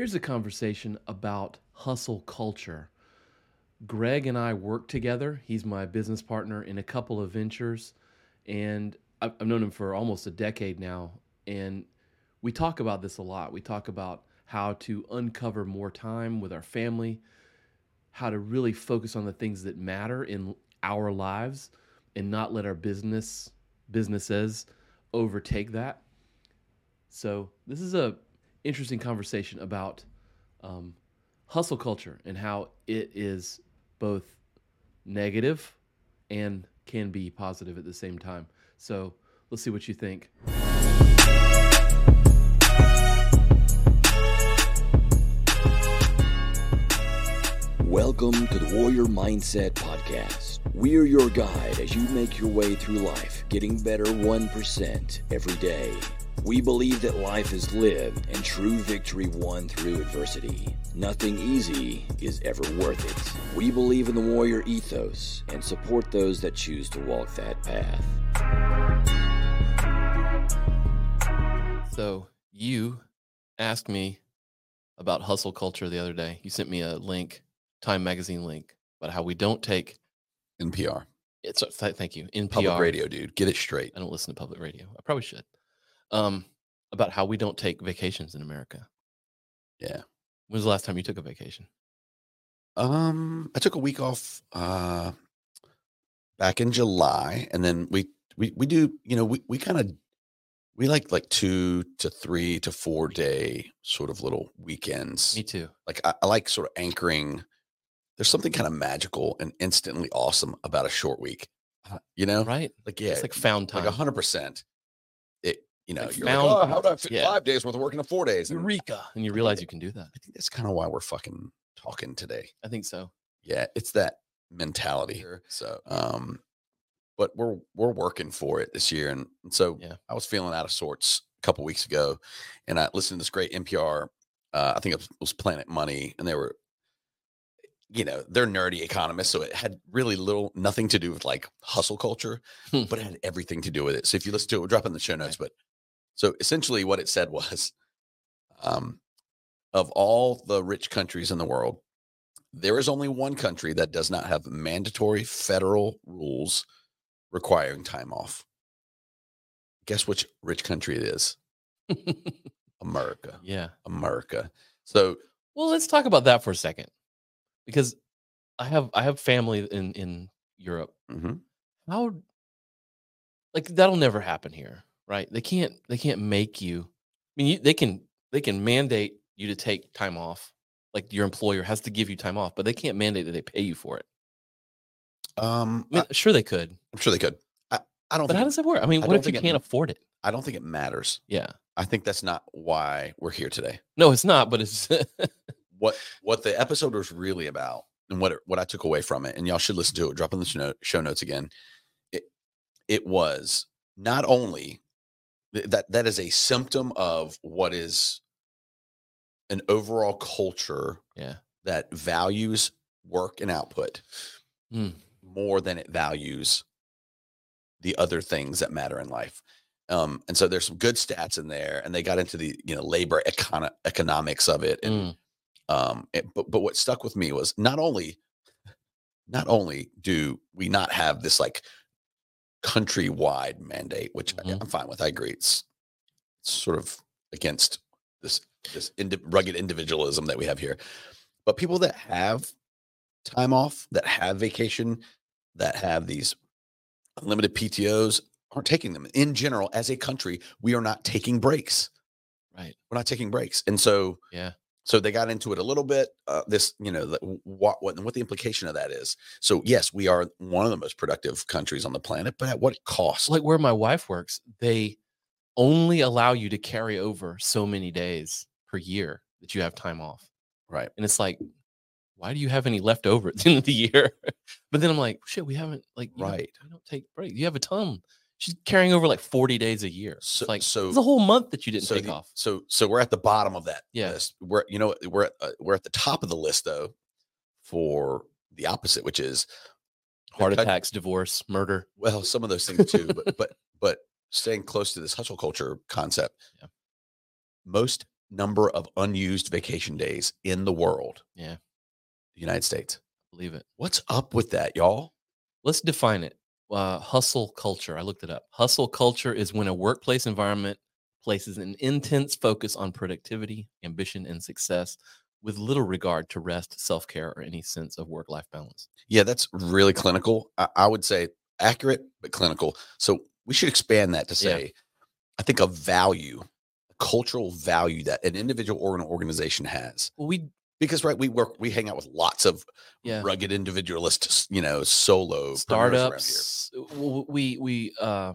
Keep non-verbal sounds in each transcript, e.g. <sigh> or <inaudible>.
Here's a conversation about hustle culture. Greg and I work together. He's my business partner in a couple of ventures, and I've known him for almost a decade now. And we talk about this a lot. We talk about how to uncover more time with our family, how to really focus on the things that matter in our lives and not let our business businesses overtake that. So this is a interesting conversation about um, hustle culture and how it is both negative and can be positive at the same time. So let's see what you think. Welcome to the Warrior Mindset Podcast. We're your guide as you make your way through life, getting better 1% every day. We believe that life is lived and true victory won through adversity. Nothing easy is ever worth it. We believe in the warrior ethos and support those that choose to walk that path. So you asked me about hustle culture the other day. You sent me a link, Time Magazine link, about how we don't take NPR. it's. Thank you. NPR Public radio, dude. Get it straight. I don't listen to public radio. I probably should. Um, about how we don't take vacations in America. Yeah. When's the last time you took a vacation? Um, I took a week off uh back in July, and then we we we do, you know, we we kind of we like like two to three to four day sort of little weekends. Me too. Like I, I like sort of anchoring. There's something kind of magical and instantly awesome about a short week. You know? Right? Like yeah, It's like found time. like a hundred percent. You know, you're found- like, oh, how do I fit yeah. five days worth of work into four days? And Eureka! And you realize you can do that. I think that's kind of why we're fucking talking today. I think so. Yeah, it's that mentality here. So, um, but we're we're working for it this year, and, and so Yeah. I was feeling out of sorts a couple weeks ago, and I listened to this great NPR. Uh, I think it was, it was Planet Money, and they were, you know, they're nerdy economists, so it had really little, nothing to do with like hustle culture, Hmm. but it had everything to do with it. So if you listen to it, we'll drop in the show notes. But so essentially, what it said was, um, of all the rich countries in the world, there is only one country that does not have mandatory federal rules requiring time off. Guess which rich country it is? <laughs> America. yeah. America. So, Well, let's talk about that for a second, because I have I have family in in Europe. mhm, How, like that'll never happen here, right? They can't they can't make you. I mean, you, they can they can mandate you to take time off. Like your employer has to give you time off, but they can't mandate that they pay you for it. um, I mean, sure they could, I, am sure they could. I, I don't. but think how it- does that work? I mean, I what if you can't m- afford it? I don't think it matters. Yeah, I think that's not why we're here today. no, it's not. But it's <laughs> What what the episode was really about, and what it, what I took away from it, and y'all should listen to it. Drop in the show, notes again. It it was not only that that is a symptom of what is an overall culture yeah, that values work and output Mm. more than it values the other things that matter in life. Um, and so there's some good stats in there, and they got into the you know labor econo- economics of it. And Mm. um, it, but but what stuck with me was not only not only do we not have this like countrywide mandate, which I- Mhm. I'm fine with. I agree. It's, it's sort of against this this indi- rugged individualism that we have here. But people that have time off, that have vacation, that have these unlimited PTOs aren't taking them. In general, as a country, we are not taking breaks. right, We're not taking breaks. And so yeah, so they got into it a little bit. Uh, this, you know, the, what what what the implication of that is. So yes, we are one of the most productive countries on the planet, but at what cost? like where my wife works, they only allow you to carry over so many days per year that you have time off. right. And it's like, why do you have any left over at the end of the year? <laughs> but then I'm like, shit, we haven't like Right. we don't take breaks. You have a ton. She's carrying over like 40 days a year. So- like so- it's a whole month that you didn't so take the- off. So so we're at the bottom of that Yeah. list. We're you know we're at, uh, we're at the top of the list though for the opposite, which is Heart coun- attacks, divorce, murder. Well, some of those things too, but but but staying close to this hustle culture concept. Yeah. Most number of unused vacation days in the world. Yeah. The United States. Believe it. What's up with that, y'all? Let's define it. Uh, hustle culture. I looked it up. Hustle culture is when a workplace environment places an intense focus on productivity, ambition, and success with little regard to rest, self care, or any sense of work life balance. Yeah, that's really clinical. I, I would say accurate, but clinical. So we should expand that to Yeah. say, I think a value, a cultural value that an individual or an organization has. Well, we, Because right, we work, we hang out with lots of yeah, rugged individualists, you know, solo startups. We, we, uh,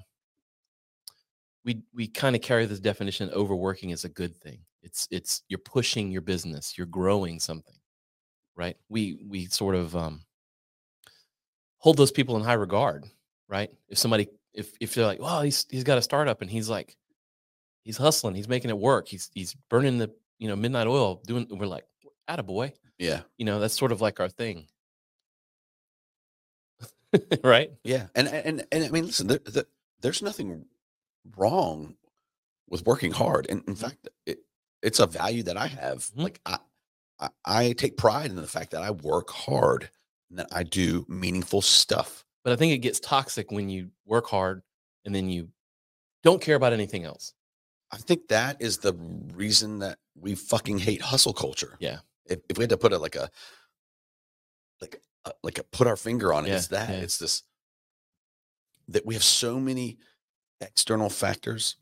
we, we kind of carry this definition overworking is a good thing. It's, it's, you're pushing your business, you're growing something, right? We, we sort of, um, hold those people in high regard, right? If somebody, if if they're like, well, he's he's got a startup and he's like, he's hustling, he's making it work, he's he's burning the you know midnight oil, doing. We're like, boy, Yeah, you know that's sort of like our thing, <laughs> right? yeah, and and and I mean, listen, there, there, there's nothing wrong with working hard, and in Mhm. fact, it, it's a value that I have. Mhm. Like I, I, I take pride in the fact that I work hard and that I do meaningful stuff. But I think it gets toxic when you work hard and then you don't care about anything else. I think that is the reason that we fucking hate hustle culture. Yeah. If, if we had to put it like a, like, a, like a put our finger on it, Yeah, it's that. yeah. It's this that we have so many external factors,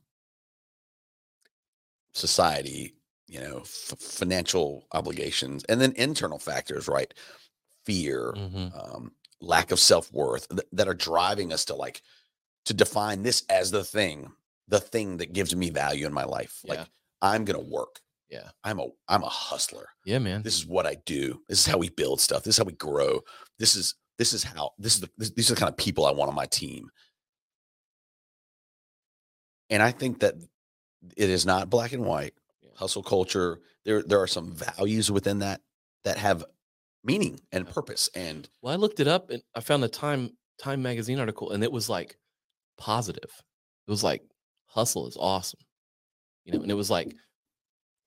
society, you know, f- financial obligations, and then internal factors, right? Fear, Mhm. um, lack of self worth th- that are driving us to like to define this as the thing, the thing that gives me value in my life. Yeah. Like I'm gonna work. Yeah. I'm a I'm a hustler. Yeah, man. This is what I do. This is how we build stuff. This is how we grow. This is this is how this is the this, these are the kind of people I want on my team. And I think that it is not black and white. Yeah. Hustle culture. There there are some values within that that have meaning and uh, purpose and Well, I looked it up and I found the Time Time magazine article and it was like positive. It was like hustle is awesome. You know, and it was like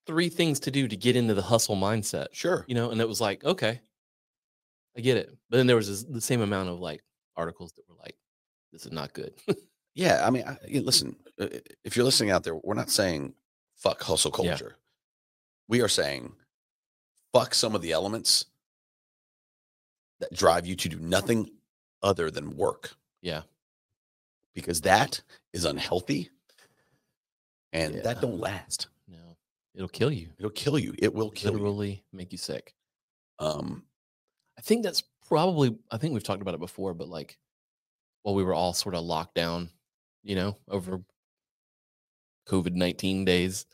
three things to do to get into the hustle mindset. sure. You know, and it was like, okay, I get it. But then there was this, the same amount of like articles that were like, this is not good. <laughs> Yeah, I mean, I, listen, uh, if you're listening out there, we're not saying fuck hustle Yeah. culture. We are saying fuck some of the elements that drive you to do nothing other than work yeah. because that is unhealthy and Yeah. that don't last. It'll kill you. It'll kill you. It will kill you. Literally make you sick. Um, I think that's probably, I think we've talked about it before, but like while we were all sort of locked down, you know, over COVID 19 days,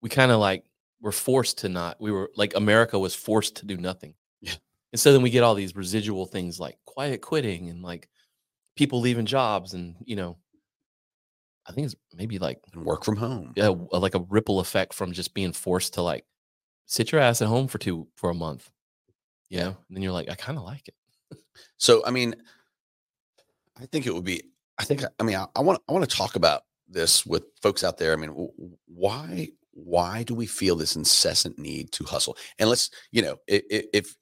we kind of like were forced to not, we were like America was forced to do nothing. Yeah. And so then we get all these residual things like quiet quitting and like people leaving jobs and, you know, I think it's maybe like, and work from home. yeah, like a ripple effect from just being forced to like sit your ass at home for two, for a month, you know, and then you're like, I kind of like it. So, I mean, I think it would be. I think. I mean, I want. I want to talk about this with folks out there. I mean, why? Why do we feel this incessant need to hustle? And let's, you know, if if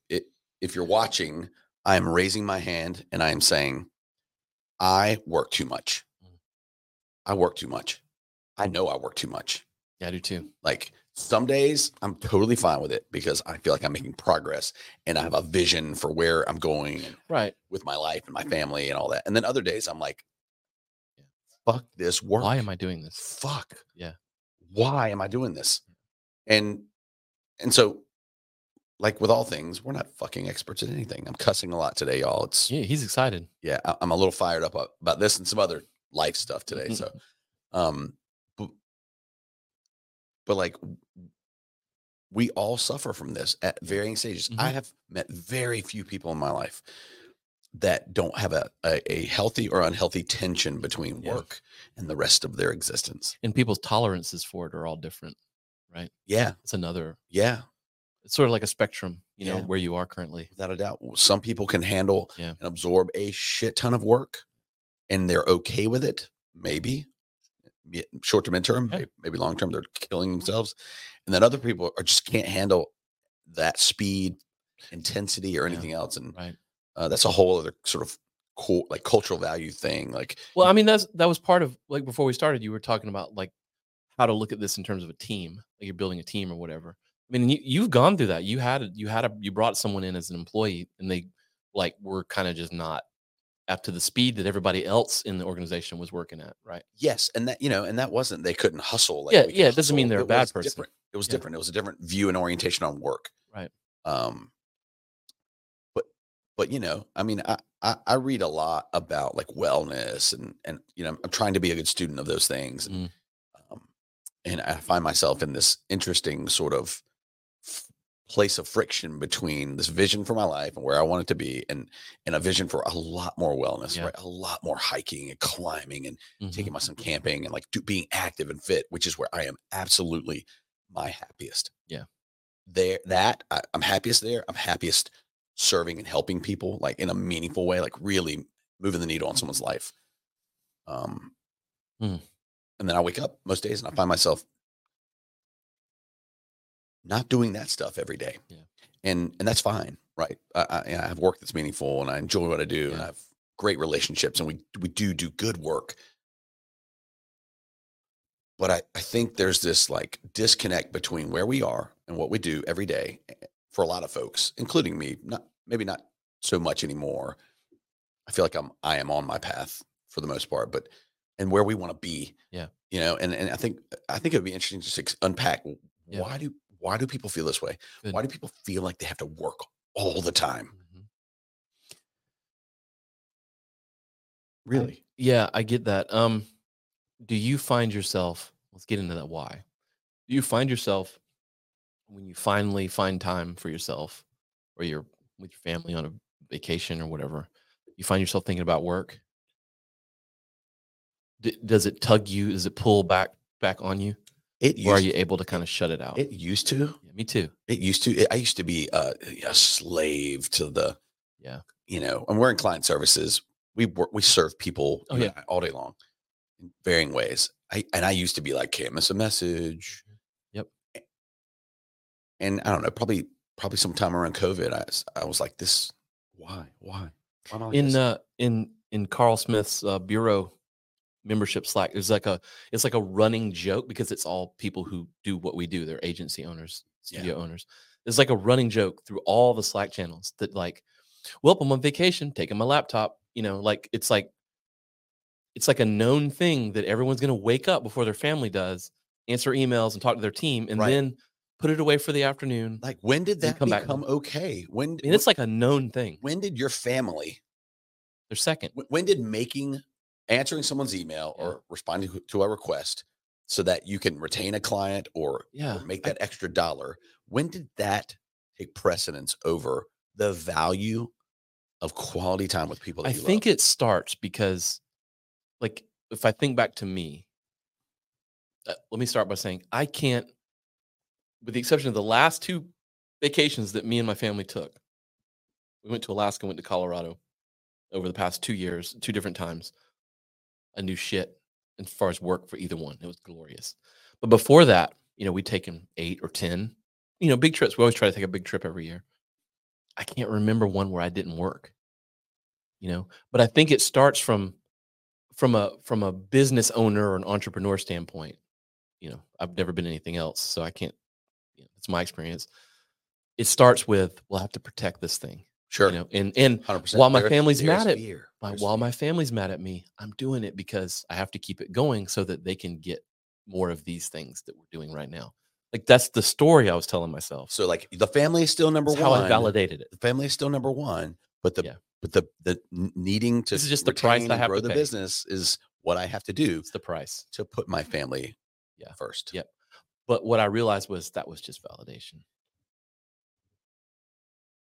if you're watching, I am raising my hand and I am saying, I work too much. I work too much. I know I work too much. Yeah, I do too. Like some days I'm totally fine with it because I feel like I'm making progress and I have a vision for where I'm going and Right. with my life and my family and all that. And then other days I'm like, fuck this work. Why am I doing this? Fuck. Yeah. Why am I doing this? And and so like with all things, we're not fucking experts at anything. I'm cussing a lot today, y'all. It's Yeah, he's excited. yeah, I'm a little fired up about this and some other life stuff today. So <laughs> um but, but like we all suffer from this at varying stages. I Mhm. have met very few people in my life that don't have a, a, a healthy or unhealthy tension between Yeah. work and the rest of their existence. and people's tolerances for it are all different, right? Yeah. It's another. Yeah. It's sort of like a spectrum, you know, where you are currently. Without a doubt. Some people can handle Yeah. and absorb a shit ton of work and they're okay with it. Maybe. short to midterm, Yeah. maybe long term, they're killing themselves, and then other people are just can't handle that speed, intensity, or Yeah. anything else, and Right. uh, that's a whole other sort of cool, like cultural value thing. Like, Well, I mean, that's that was part of like before we started, you were talking about like how to look at this in terms of a team, like you're building a team or whatever. I mean, you, you've gone through that. You had a, you had a you brought someone in as an employee, and they like were kind of just not up to the speed that everybody else in the organization was working at, right? yes, and that you know, and that wasn't they couldn't hustle. Like Yeah, yeah, it doesn't mean they're a bad person. Different. It was Yeah. different. It was a different view and orientation on work. Right. Um, but but you know, I mean, I, I I read a lot about like wellness and and you know, I'm trying to be a good student of those things, and, um, and I find myself in this interesting sort of place of friction between this vision for my life and where I want it to be, and and a vision for a lot more wellness, Yeah. right? A lot more hiking and climbing and Mhm. taking my son camping and like do, being active and fit, which is where I am absolutely my happiest. Yeah. There, that I, I'm happiest there. I'm happiest serving and helping people like in a meaningful way, like really moving the needle on someone's life. Um, Hmm. and then I wake up most days and I find myself not doing that stuff every day. Yeah. And and that's fine, right? I, I, I have work that's meaningful and I enjoy what I do and I have great relationships and we we do do good work. But I, I think there's this like disconnect between where we are and what we do every day eh, for a lot of folks, including me. Not maybe not so much anymore. I feel like I'm I am on my path for the most part, but and where we want to be. Yeah. You know, and, and I think I think it would be interesting to just unpack Yeah. why do why do people feel this way? Good. Why do people feel like they have to work all the time? Mhm. Really? Yeah, I get that. Um, do you find yourself? Let's get into that. Why? Do you find yourself when you finally find time for yourself, or you're with your family on a vacation or whatever? You find yourself thinking about work. D- does it tug you? Does it pull back back on you, It or are you able to kind of shut it out? it used to. yeah, me too. It used to. It, I used to be uh, a slave to the, Yeah. you know, and we're in client services. We work, we serve people Oh, yeah. all day long in varying ways. I and I used to be like, can't miss a message. Yep. And I don't know, probably probably sometime around COVID, I I was like, this, why, why, why am I like in this? uh in in Carl Smith's uh, bureau membership Slack, there's like a it's like a running joke because it's all people who do what we do. They're agency owners, Yeah. studio owners. It's like a running joke through all the Slack channels that like, well, I'm on vacation, taking my laptop. You know, like it's like it's like a known thing that everyone's gonna wake up before their family does, answer emails and talk to their team, and Right. then put it away for the afternoon. like, when did that come back. become okay? When, I mean, it's like a known thing. when did your family They're second. When did making answering someone's email Yeah. or responding to- a request so that you can retain a client or, or Yeah, make I- that extra dollar when did that take precedence over the value of quality time with people that I think love? it starts because, like, if I think back to me, uh, let me start by saying I can't, with the exception of the last two vacations that me and my family took. We went to Alaska, went to Colorado over the past two years, two different times. I new shit as far as work for either one. It was glorious. But before that, you know, we'd taken eight or 10, you know, big trips. We always try to take a big trip every year. I can't remember one where I didn't work, you know, but I think it starts from, from a, from a business owner or an entrepreneur standpoint. You know, I've never been anything else. So I can't, you know, it's my experience. It starts with, we'll have to protect this thing, sure, you know, and, and 100%. while my There- family's mad at- fear. While my family's mad at me, I'm doing it because I have to keep it going so that they can get more of these things that we're doing right now. Like that's the story I was telling myself. so like the family is still number That's how one. I validated it. the family is still number one, but the Yeah. but the the needing to This is just the price I have grow to the business is what I have to do It's the price. to put my family Yeah. first. yep But what I realized was that was just validation.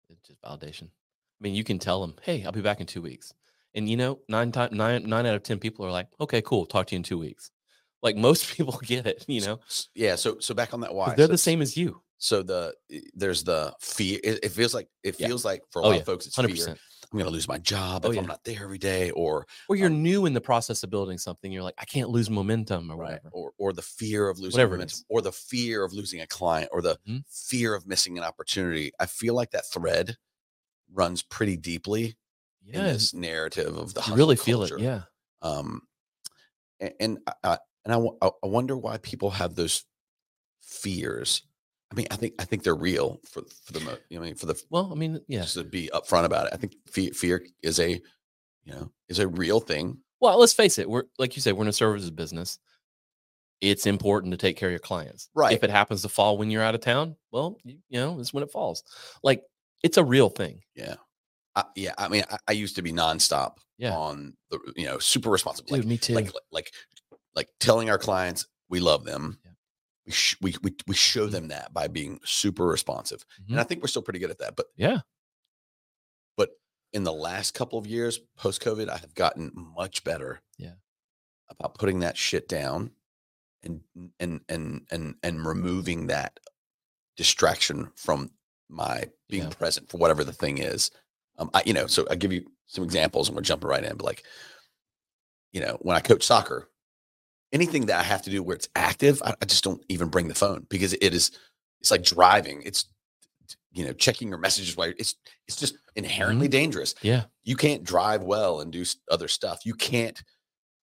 It's just validation. I mean, you can tell them, "Hey, I'll be back in two weeks," and you know, nine time nine nine out of ten people are like, "Okay, cool, talk to you in two weeks." Like most <laughs> people get it, you know, Yeah. So so back on that why they're so, the same as you. So the there's the fear. It, it feels like it Yeah. feels like for a Oh, lot yeah, of folks it's Hundred fear. percent. I'm going to lose my job Oh, if yeah. I'm not there every day, or Or you're Um, new in the process of building something. You're like, I can't lose momentum or whatever. or or the fear of losing Whatever momentum, or the fear of losing a client, or the Mhm. fear of missing an opportunity. I feel like that thread runs pretty deeply in Yeah. this narrative of the You really feel culture. it. Yeah. Um, and I- I, and I, wonder why people have those fears. I mean, I think I think they're real for for the mo- you know, I mean for the Well, I mean, yeah. just to be upfront about it. I think fear, fear is a you know is a real thing. Well, let's face it. We're like you said, we're in a services business. It's important to take care of your clients. Right. If it happens to fall when you're out of town, well, you, you know, it's when it falls. Like it's a real thing. Yeah, I, yeah. I mean, I, I used to be nonstop Yeah. on the you know super responsive. Like, me too. like like like telling our clients we love them. Yeah. We, sh- we we we show Mhm. them that by being super responsive, and I think we're still pretty good at that. But yeah. but in the last couple of years post COVID, I have gotten much better. Yeah. About putting that shit down and and and and and removing that distraction from my being Yeah. present for whatever the thing is. Um, I you know, so I give you some examples and we're jumping right in, but like, you know, when I coach soccer, anything that I have to do where it's active, I, I just don't even bring the phone because it is it's like driving. It's you know, checking your messages while you're- it's it's just inherently dangerous. Yeah. You can't drive well and do other stuff. You can't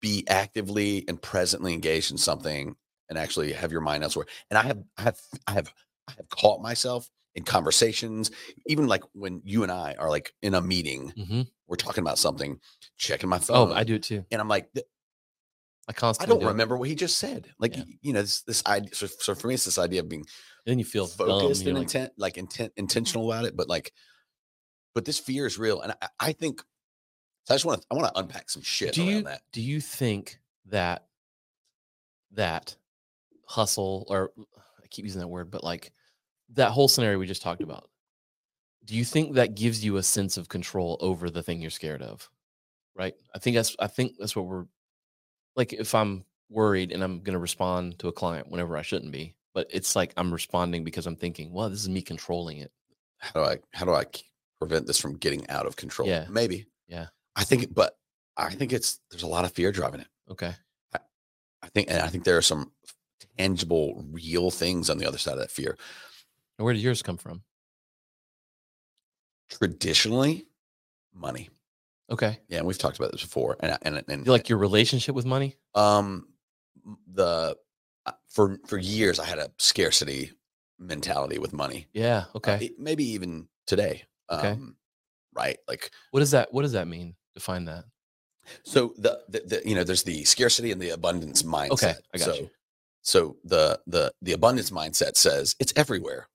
be actively and presently engaged in something and actually have your mind elsewhere. And I have I have I have I have caught myself in conversations, even like when you and I are like in a meeting, hmm we're talking about something, checking my phone. Oh, I do it too. and I'm like, "Th- I I don't do it. remember what he just said. Like, Yeah. you know, this this idea. So, so for me, it's this idea of being Then you feel focused and like, intent, like intent, intentional about it. But like, but this fear is real, and I, I think. So I just want to I want to unpack some shit do you that. do you think that that hustle or I keep using that word, but like that whole scenario we just talked about, do you think that gives you a sense of control over the thing you're scared of? Right. I think that's I think that's what we're like if I'm worried and I'm gonna respond to a client whenever I shouldn't be, but it's like I'm responding because I'm thinking, well, this is me controlling it. How do I how do I prevent this from getting out of control? Yeah. maybe. Yeah. I think, but I think it's there's a lot of fear driving it. Okay. I think, and I think there are some tangible, real things on the other side of that fear. And where did yours come from? Traditionally, money. Okay. Yeah, and we've talked about this before, and and and You like your relationship with money? um the uh, for for years I had a scarcity mentality with money. Yeah. Uh, Okay. it- maybe even today. Okay. Um, right, like What does that what does that mean? Define that. so the, the the you know there's the scarcity and the abundance mindset. Okay, I got so, you. So the the the abundance mindset says it's everywhere.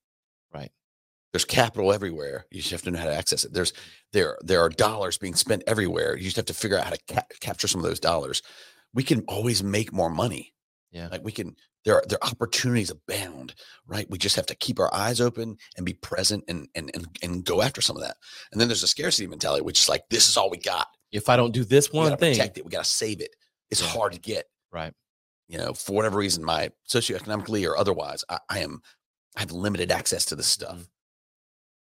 There's capital everywhere. You just have to know how to access it. There's there there are dollars being spent everywhere. You just have to figure out how to ca- capture some of those dollars. We can always make more money. Yeah. Like we can there are there are opportunities abound, right? We just have to keep our eyes open and be present and and and, and go after some of that. And then there's a scarcity mentality, which is like this is all we got. If I don't do this one gotta thing, protect it. We gotta save it. It's Yeah. hard to get right? you know, for whatever reason, my socioeconomically or otherwise, I, I am, I have limited access to this mm-hmm. stuff.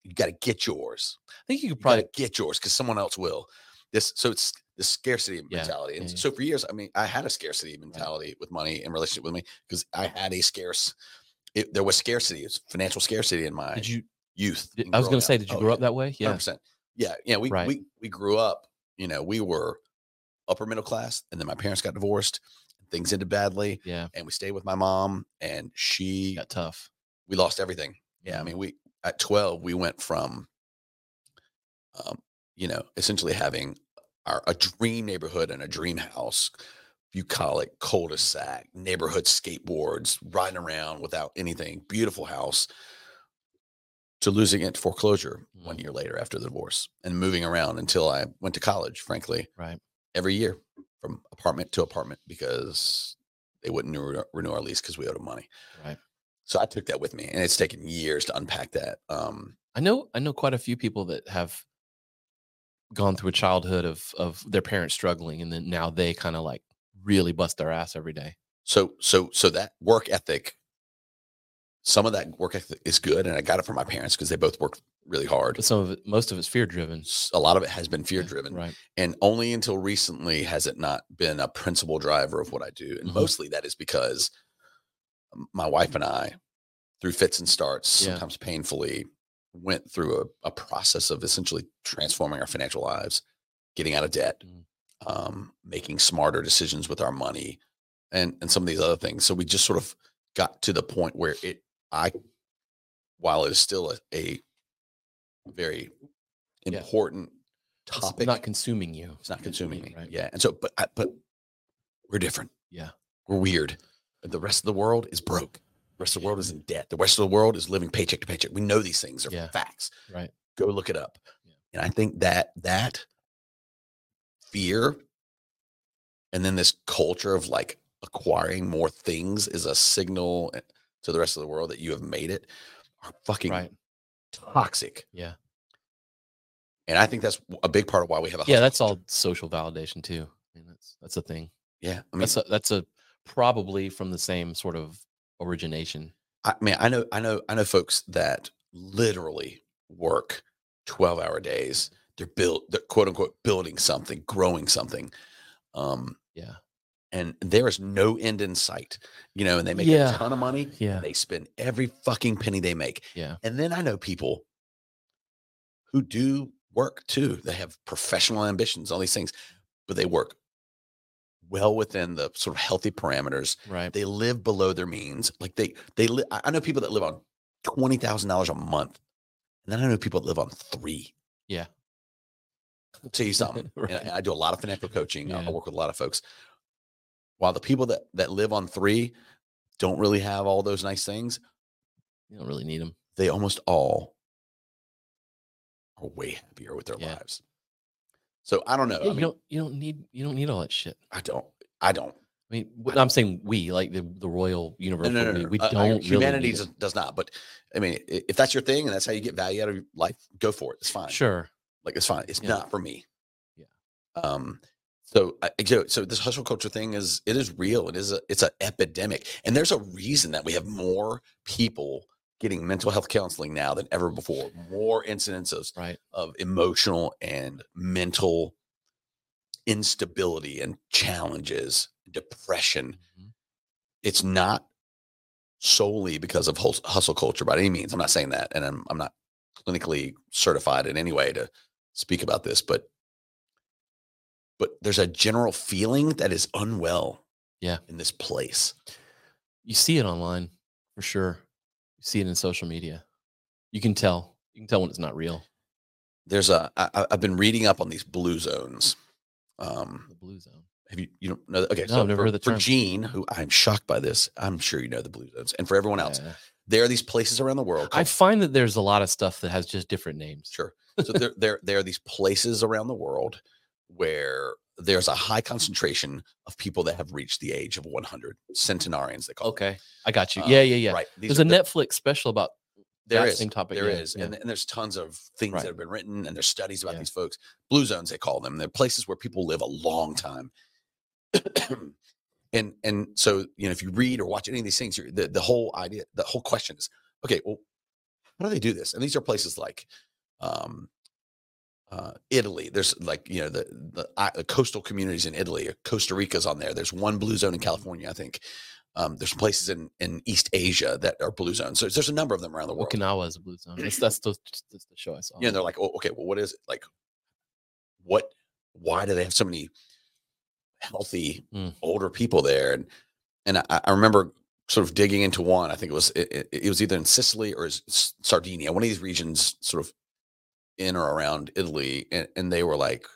You got to get yours. I think you could probably to get yours because someone else will. This, so it's the scarcity Yeah, mentality. And yeah, so for years, I mean, I had a scarcity mentality with money in relationship with me because I had a scarce. It, there was scarcity, it's financial scarcity in my did you youth. did- I was gonna say, did you Oh, grow yeah. up that way? Yeah. 100%. Yeah. Yeah. We, Right. we, we grew up, you know, we were upper middle class and then my parents got divorced. Things ended badly Yeah. and we stayed with my mom and she, Got tough. we lost everything. Yeah. I mean, we, at 12, we went from, um, you know, essentially having our, a dream neighborhood and a dream house, bucolic, cul-de-sac, neighborhood skateboards, riding around without anything, beautiful house, to losing it to foreclosure one Mhm. year later after the divorce and moving around until I went to college, frankly, Right. every year from apartment to apartment because they wouldn't renew, renew our lease because we owed them money. Right. So I took that with me and it's taken years to unpack that. Um, I know I know quite a few people that have gone through a childhood of of their parents struggling and then now they kind of like really bust their ass every day. so, so, so that work ethic, some of that work ethic is good. And I got it from my parents because they both worked really hard. But some of it, most of it's fear driven. A lot of it has been fear driven. Right. And only until recently has it not been a principal driver of what I do. And Mhm. mostly that is because my wife and I, through fits and starts, Yeah. sometimes painfully, went through a, a process of essentially transforming our financial lives, getting out of debt, Mhm. um, making smarter decisions with our money, and and some of these other things. So we just sort of got to the point where it, I, while it is still a, a very Yeah. important It's topic, not consuming you. it's not consuming me. Right. Yeah. And so, but, I, but we're different. Yeah. We're weird. The rest of the world is broke. The rest of the world is in debt. The rest of the world is living paycheck to paycheck. We know these things are Yeah. facts. Right. Go look it up. Yeah. And I think that that fear and then this culture of like acquiring more things is a signal eh, to the rest of the world that you have made it are fucking Right. toxic. Yeah. And I think that's a big part of why we have a Yeah. That's all social validation too. I mean, that's that's a thing. Yeah. I mean, That's a, that's a probably from the same sort of origination. I mean, I know, I know, I know folks that literally work 12 hour days. They're built, they're quote unquote building something, growing something. Um, Yeah. and there is no end in sight, you know, and they make Yeah. a ton of money. Yeah. and They spend every fucking penny they make. Yeah. And then I know people who do work too. They have professional ambitions, all these things, but they work well within the sort of healthy parameters Right. they live below their means. Like they they live. I know people that live on twenty thousand dollars a month, and then I know people that live on three. Yeah. I'll tell you <laughs> something. Right. I, do a lot of financial coaching. I- I work with a lot of folks. While the people that that live on three don't really have all those nice things, You don't really need them. they almost all are way happier with their Yeah. lives. So I don't know. Yeah, I you don't you don't need you don't need all that shit. I don't. I don't. I mean, I am saying we like the the royal No, universal. no, no, no, we, no. we Uh, don't. I- really humanity does, does not. But I mean, if that's your thing and that's how you get value out of your life, go for it. It's fine. Sure. Like it's fine. It's Yeah. not for me. Yeah. Um. So, I, so, so this hustle culture thing is it is real. It is a it's an epidemic, and there's a reason that we have more people getting mental health counseling now than ever before. More incidences Right. of emotional and mental instability and challenges, depression. Mhm. It's not solely because of hus- hustle culture by any means. I'm not saying that, and I'm I'm not clinically certified in any way to speak about this, but but there's a general feeling that is unwell. Yeah. in this place. You see it online for sure. See it in social media. You can tell. You can tell when it's not real. There's a I, I've been reading up on these blue zones. Um, The blue zone. Have you you don't know? that? Okay, No, I've never for, heard the for. Gene, who I'm shocked by this, I'm sure you know the blue zones, and for everyone else, Yeah. there are these places around the world. I find that there's a lot of stuff that has just different names. sure, so there there there are these places around the world where there's a high concentration of people that have reached the age of 100 centenarians. They call them. Okay, I got you. Um, yeah, yeah, yeah. Right. These There's a the- Netflix special about There that is. same topic. There yeah, is, yeah. and, and there's tons of things Right. that have been written, and there's studies about Yeah. these folks. Blue zones, they call them. They're places where people live a long time. and and so you know, if you read or watch any of these things, you're, the the whole idea, the whole question is, okay, well, how do they do this? And these are places like um, uh, Italy. There's like you know the the, the coastal communities in Italy. Costa Rica's on there. There's one blue zone in California, I think. Um, there's places in, in East Asia that are blue zones. So there's a number of them around the world. Okinawa is a blue zone. That's that's the, that's the show I saw. Yeah, and they're like, oh, okay, well, what is it? Like, what? Why do they have so many healthy Mm. older people there? And and I, I remember sort of digging into one. I think it was it, it, was either in Sicily or Sardinia, one of these regions, sort of in or around Italy, and, and they were like,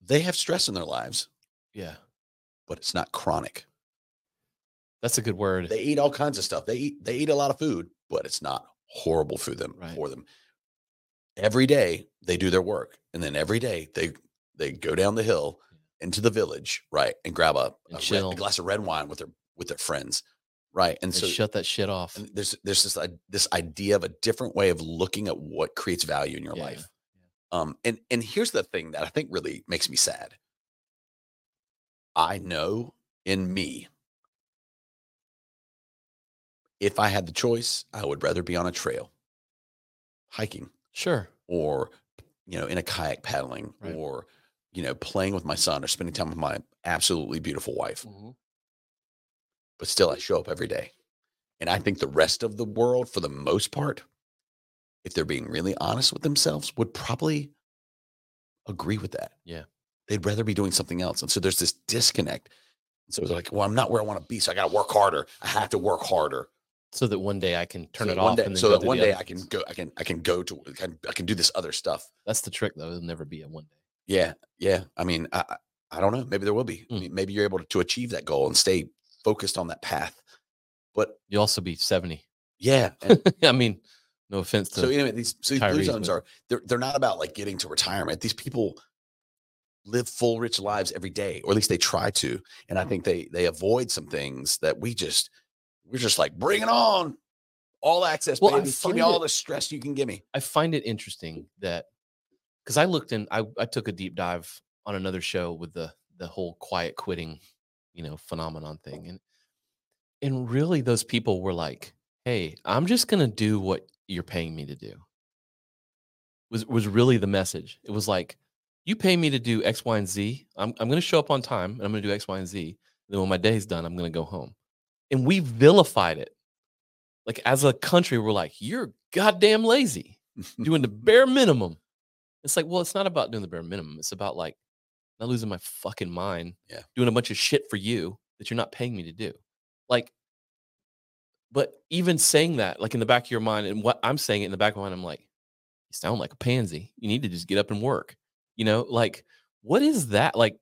they have stress in their lives, yeah, but it's not chronic. that's a good word. They eat all kinds of stuff. They eat they eat a lot of food, but it's not horrible for them Right. for them. Every day they do their work, and then every day they they go down the hill into the village, right, and grab a, And a, red- a glass of red wine with their with their friends, right, and They so shut that shit off. and there's there's this i- this idea of a different way of looking at what creates value in your Yeah, life. Um, and and here's the thing that I think really makes me sad. I know in me, if I had the choice, I would rather be on a trail. hiking Sure. or you know in a kayak paddling Right. or you know playing with my son or spending time with my absolutely beautiful wife but still i show up every day and i think the rest of the world for the most part if they're being really honest with themselves would probably agree with that Yeah. they'd rather be doing something else and so there's this disconnect so it's like well i'm not where i want to be so i got to work harder i have to work harder So that one day I can turn so it off day, and then so that one day i can go i can i can go to I can, I can do this other stuff That's the trick, though. It'll never be a one day. Yeah, yeah. I mean, I I I don't know. Maybe there will be. I Mm. mean, maybe you're able to, to achieve that goal and stay focused on that path. But You'll also be seventy. yeah, and <laughs> I mean, no offense to. so anyway, these so these blue zones but- are they're they're not about like getting to retirement. These people live full, rich lives every day, or at least they try to. And I think they they avoid some things that we just we're just like bring it on, all access, Well, baby. Give me all it- the stress you can give me. I find it interesting that because I looked in, I, I took a deep dive on another show with the the whole quiet quitting, you know, phenomenon thing, and and mm-hmm. really those people were like, "Hey, I'm just gonna do what you're paying me to do." Was was really the message. It was like, you pay me to do X, Y, and Z. I'm I'm gonna show up on time and I'm gonna do X, Y, and Z. Then when my day's done, I'm gonna go home. And we vilified it. Like as a country, we're like, you're goddamn lazy <laughs> doing the bare minimum. It's like, well, it's not about doing the bare minimum. It's about like not losing my fucking mind, Yeah. doing a bunch of shit for you that you're not paying me to do. Like, but even saying that, like in the back of your mind, and what I'm saying it in the back of my mind, I'm like, you sound like a pansy. You need to just get up and work. You know, like, what is that? Like,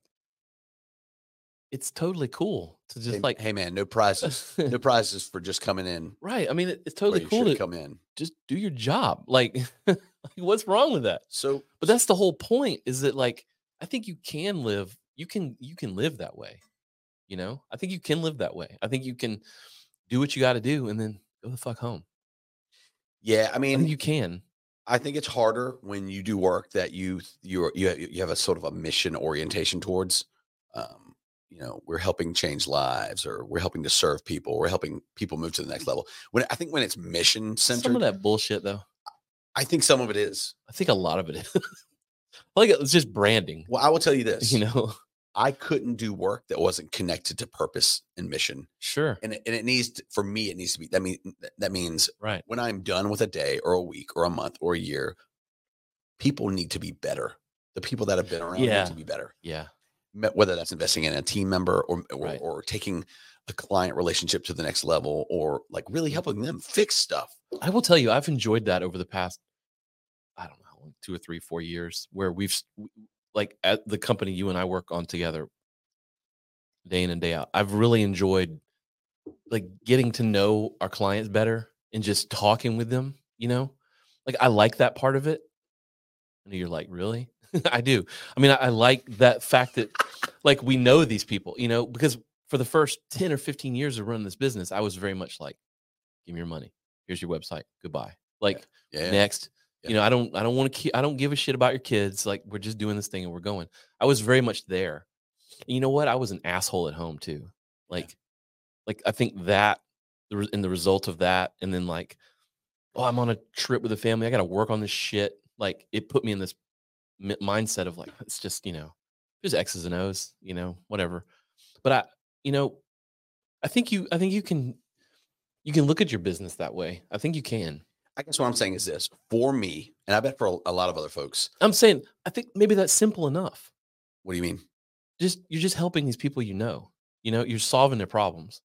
it's totally cool to just Hey, like, hey man, no prizes, no <laughs> prizes for just coming in. right. I mean, it, it's totally cool to come in. just do your job. Like, <laughs> like, what's wrong with that? So but that's the whole point is that like i think you can live you can you can live that way you know i think you can live that way i think you can do what you got to do and then go the fuck home yeah, I i mean, think you can I think it's harder when you do work that you you you you have a sort of a mission orientation towards. Um, you know, we're helping change lives, or we're helping to serve people, we're helping people move to the next level. When I think when it's mission centered, some of that bullshit though I think some of it is. i think a lot of it is <laughs> like it's just branding Well, I will tell you <laughs> this. you know I couldn't do work that wasn't connected to purpose and mission, sure and it, and it needs to, for me. It needs to be that mean that means right when I'm done with a day or a week or a month or a year, people need to be better. The people that have been around Yeah. need to be better. yeah Whether that's investing in a team member or or, Right. or taking a client relationship to the next level or like really mm-hmm. helping them fix stuff. i will tell you i've enjoyed that over the past two or three four years where we've like at the company you and i work on together day in and day out i've really enjoyed like getting to know our clients better and just talking with them you know? Like i like that part of it. And you're like really? <laughs> I do. I mean I, I like that fact that like we know these people you know? Because for the first 10 or 15 years of running this business i was very much like give me your money. Here's your website. Goodbye. Like Yeah. next Yeah. you know i don't i don't want to i don't give a shit about your kids like we're just doing this thing and we're going. I was very much there. And you know what? I was an asshole at home too. Like like i think that in the result of that and then like oh i'm on a trip with the family. I gotta work on this shit. Like it put me in this mi- mindset of like it's just you know just x's and o's you know whatever. But i you know i think you i think you can you can look at your business that way. I think you can I guess what I'm saying is this for me, and I bet for a, lot of other folks. I'm saying I think maybe that's simple enough. What do you mean? Just you're just helping these people you know. You know, you're solving their problems.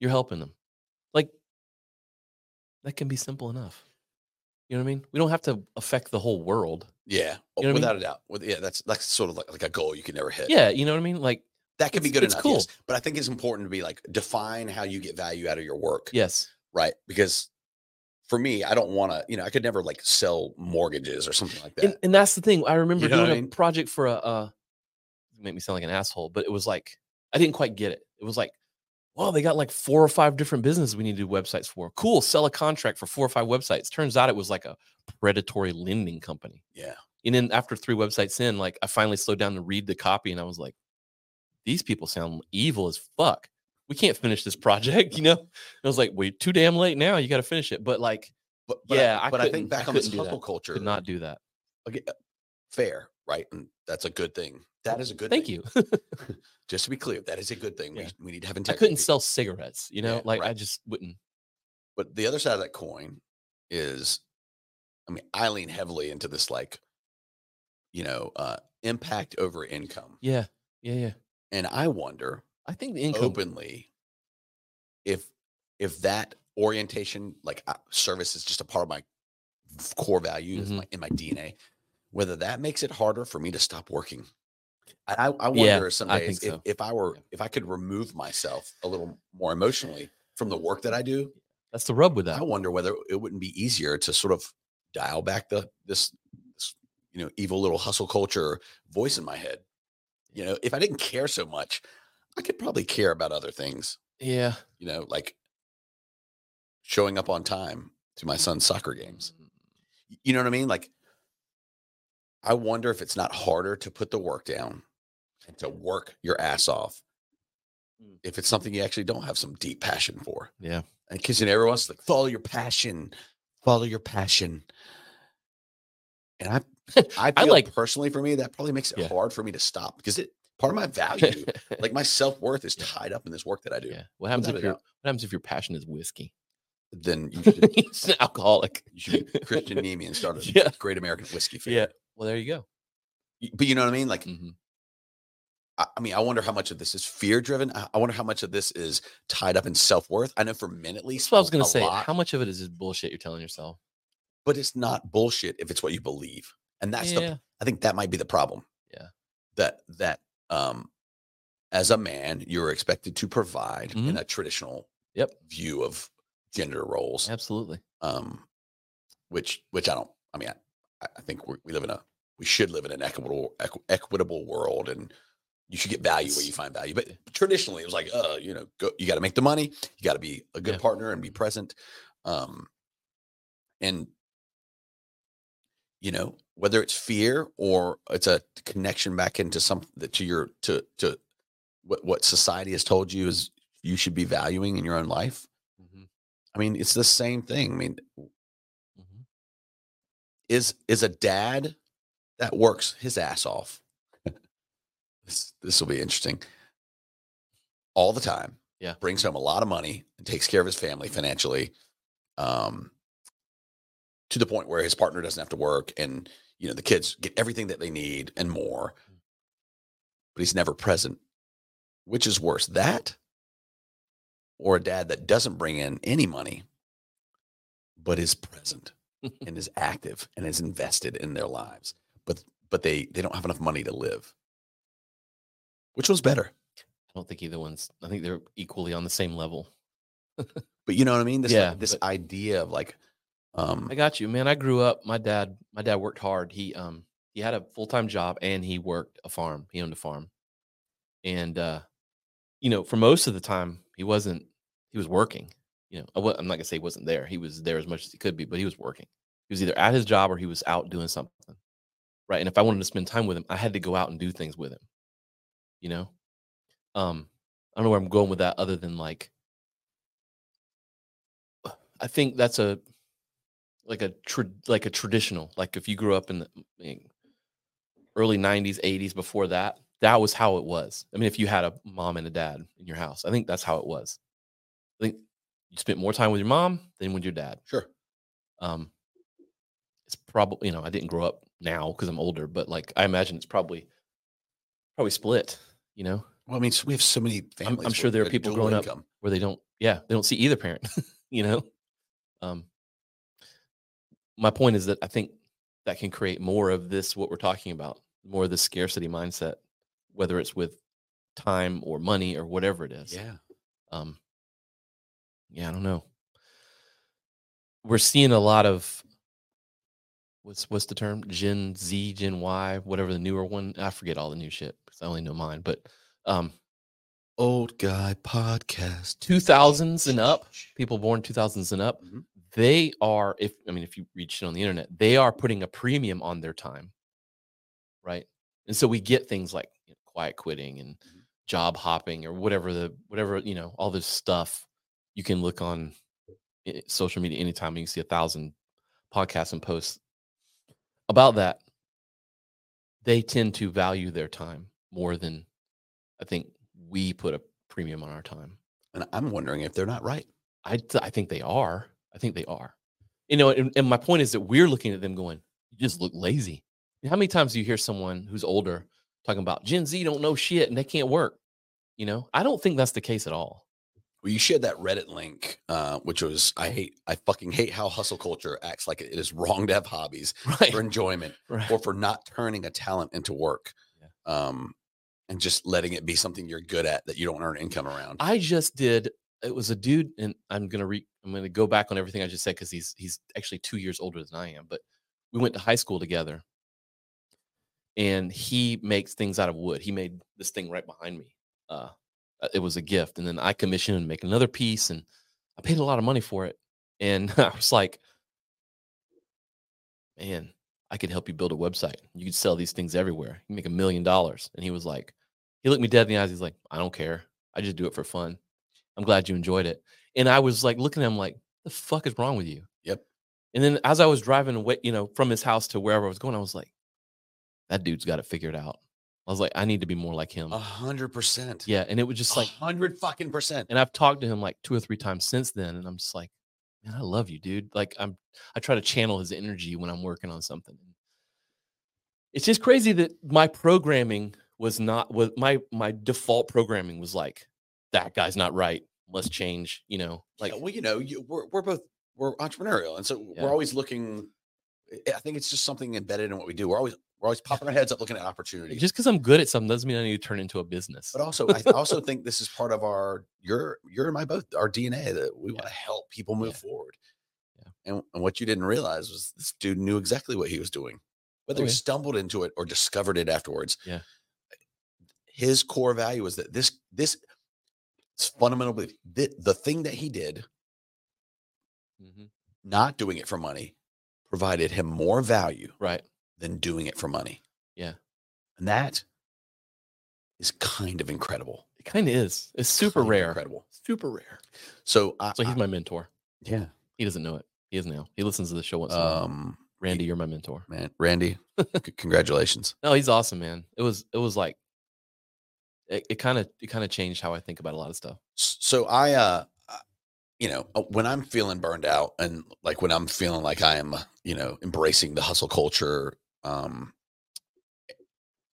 You're helping them. Like that can be simple enough. You know what I mean? We don't have to affect the whole world. Yeah, oh, You know what I mean? without a doubt. With, yeah, that's that's sort of like, like a goal you can never hit. Yeah, you know what I mean? Like that can be good it's enough. cool. Yes. But I think it's important to be like define how you get value out of your work. yes. right? Because for me, I don't want to, you know, I could never like sell mortgages or something like that. And, and that's the thing. I remember know doing I a mean? project for a uh make me sound like an asshole, but it was like I didn't quite get it. It was like, well, they got like four or five different businesses we need to do websites for. Cool, sell a contract for four or five websites. Turns out it was like a predatory lending company. yeah. And then after three websites in, like I finally slowed down to read the copy and I was like, these people sound evil as fuck. We can't finish this project, <laughs> you know? And I was like, wait, too damn late now. You got to finish it. But like, But, but Yeah, I, I but I couldn't- think back I on this hustle culture, Could not do that. okay, uh, fair, right? And that's a good thing. That is a good. Thing. Thank thing. you. <laughs> <laughs> Just to be clear, that is a good thing. Yeah. We, we need to have integrity. I couldn't sell cigarettes, you know, Yeah, like I just wouldn't. But the other side of that coin is, I mean, I lean heavily into this, like, you know, uh, impact over income, Yeah, yeah, yeah. and I wonder I think the income. openly if if that orientation, like uh, service, is just a part of my core values Mhm. my, in my DNA, whether that makes it harder for me to stop working. I, I, I Yeah, wonder some I days if, so. if I were if I could remove myself a little more emotionally from the work that I do, That's the rub with that. I wonder whether it wouldn't be easier to sort of dial back the this, this you know evil little hustle culture voice in my head. You know, if I didn't care so much, I could probably care about other things. Yeah. You know, like showing up on time to my son's soccer games. You know what I mean? Like, I wonder if it's not harder to put the work down and to work your ass off Mm. if it's something you actually don't have some deep passion for. Yeah. And because you know, everyone's like, follow your passion, follow your passion. And I, <laughs> I, I like- personally for me that probably makes it Yeah. hard for me to stop because it part of my value, <laughs> like my self worth, is tied up in this work that I do. yeah. What happens Without if your. What happens if your passion is whiskey? Then you should, <laughs> He's an alcoholic. you should be Christian Nemi and start <laughs> a Yeah. great American whiskey fan. Yeah. Well, there you go. But you know what I mean? Like, Mhm. I, I mean, I wonder how much of this is fear driven. I, I wonder how much of this is tied up in self worth. I know for men at least, That's what I was gonna say. lot, How much of it is just bullshit you're telling yourself? but it's not bullshit if it's what you believe, and that's the. I think that might be the problem. Yeah. That that um as a man, you're expected to provide in Mhm. a traditional Yep. view of gender roles. Absolutely. Um which which I don't I mean I, I think we we live in a we should live in an equitable equ- equitable world and you should get value where you find value. But traditionally it was like, uh, you know, go, you got to make the money, you got to be a good Yeah. partner and be present. Um and you know whether it's fear or it's a connection back into some that to your to to what what society has told you is you should be valuing in your own life? Hmm i mean it's the same thing. I mean hmm is is a dad that works his ass off. <laughs> This this will be interesting. All the time. Yeah. brings home a lot of money and takes care of his family financially. Um to the point where his partner doesn't have to work and you know the kids get everything that they need and more. Mm. But he's never present. Which is worse that or a dad that doesn't bring in any money but is present <laughs> and is active and is invested in their lives but but they they don't have enough money to live. Which one's better? I don't think either one's. I think they're equally on the same level. <laughs> but you know what i mean? This Yeah, this but- idea of like um I got you, man. I grew up. My dad, my dad worked hard. He um he had a full time job and he worked a farm. He owned a farm, and uh, you know, for most of the time, he wasn't. He was working. You know, I I'm not gonna say he wasn't there. He was there as much as he could be, but he was working. He was either at his job or he was out doing something, right? And if I wanted to spend time with him, I had to go out and do things with him. You know, um, I don't know where I'm going with that, other than like, <sighs> I think that's a like a tra- like a traditional like if you grew up in the early 90s 80s before that that was how it was. I mean if you had a mom and a dad in your house i think that's how it was. I think you spent more time with your mom than with your dad. Sure. Um it's probably you know i didn't grow up now because i'm older but like i imagine it's probably probably split you know? Well i mean we have so many families I'm sure there are people growing up where they don't yeah they don't see either parent <laughs> you know? Um my point is that i think that can create more of this what we're talking about more of the scarcity mindset whether it's with time or money or whatever it is. Yeah. Um yeah i don't know. We're seeing a lot of what's what's the term? Gen z gen y whatever the newer one i forget all the new shit because i only know mine but um old guy podcast. 2000s and up people born 2000s and up Mhm. They are if i mean if you read shit on the internet they are putting a premium on their time right and so we get things like you know, quiet quitting and Mhm. job hopping or whatever the whatever you know all this stuff you can look on social media anytime. You can see a thousand podcasts and posts about that. They tend to value their time more than I think we put a premium on our time. And I'm wondering if they're not right. I I think they are. I think they are. You know, and, and my point is that we're looking at them going, "You just look lazy." How many times do you hear someone who's older talking about Gen Z don't know shit and they can't work? You know, I don't think that's the case at all. Well, you shared that Reddit link, uh, which was I hate, I fucking hate how hustle culture acts like it is wrong to have hobbies <laughs> Right. for enjoyment Right. or for not turning a talent into work, Yeah. um, and just letting it be something you're good at that you don't earn income around. I just did. It was a dude, and I'm gonna re. I'm gonna go back on everything I just said because he's he's actually two years older than I am. But we went to high school together, and he makes things out of wood. He made this thing right behind me. Uh, uh, it was a gift, and then I commissioned him to make another piece, and I paid a lot of money for it. And <laughs> I was like, man, I could help you build a website. You could sell these things everywhere. You make a million dollars. And he was like, he looked me dead in the eyes. He's like, I don't care. I just do it for fun. I'm glad you enjoyed it. And I was like looking at him like, the fuck is wrong with you? Yep. And then as I was driving away, you know, from his house to wherever I was going, I was like, that dude's got it figured out. I was like, I need to be more like him. A hundred percent. yeah. And it was just like, hundred fucking percent. and I've talked to him like two or three times since then. And I'm just like, man, I love you, dude. Like I'm, I try to channel his energy when I'm working on something. It's just crazy that my programming was not was my my default programming was like that guy's not right. Let's change. You know, like Like, well, you know, you, we're we're both we're entrepreneurial, and so Yeah. we're always looking. I- I think it's just something embedded in what we do. We're always we're always popping our heads up, looking at opportunities. just because I'm good at something doesn't mean I need to turn into a business. But also, I also think this is part of our your your and my both our DNA that we want to help people move Yeah. forward. Yeah. And, and what you didn't realize was this dude knew exactly what he was doing, whether Oh, he stumbled into it or discovered it afterwards. Yeah. His core value was that this this is fundamental belief. The, the thing that he did, Mhm. not doing it for money, provided him more value Right. than doing it for money. Yeah. And that is kind of incredible. It kind of is. It's super Kind rare. Incredible. Super rare. So, I, So he's I- my mentor. yeah. He doesn't know it. He is now. He listens to the show once in a while. Um, Randy, you're my mentor. man, Randy, <laughs> c- congratulations. No, he's awesome, man. It was it was like it kind of it kind of changed how I think about a lot of stuff. So I, uh, you know, uh, when I'm feeling burned out and like when I'm feeling like I am, uh, you know, embracing the hustle culture, um,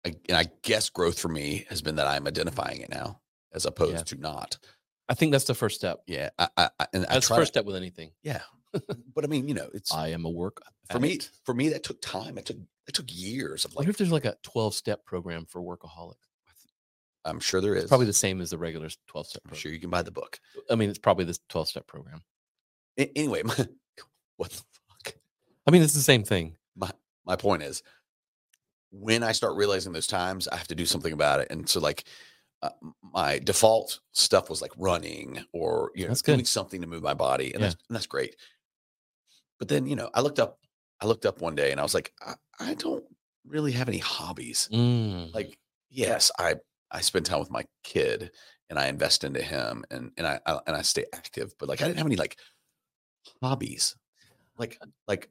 I, and I guess growth for me has been that I'm identifying it now as opposed Yeah. to not. I think that's the first step. Yeah, I, I, I and That's the first to- step with anything. yeah, <laughs> but I mean, you know, it's I am a work for me. For me, that took time. It took it took years of I wonder if there's like a 12 step program for workaholic. I'm sure there is. It's probably the same as the regular 12 step I'm program. sure you can buy the book. I mean, it's probably the 12 step program. A- anyway, <laughs> my, what the fuck? I mean, it's the same thing. my my point is when i start realizing those times i have to do something about it and so like uh, my default stuff was like running or you know doing something to move my body and, Yeah. that's, and that's great but then you know i looked up i looked up one day and i was like i, I don't really have any hobbies Mm, like yes i i spend time with my kid and i invest into him and and I, I and i stay active but like i didn't have any like hobbies like like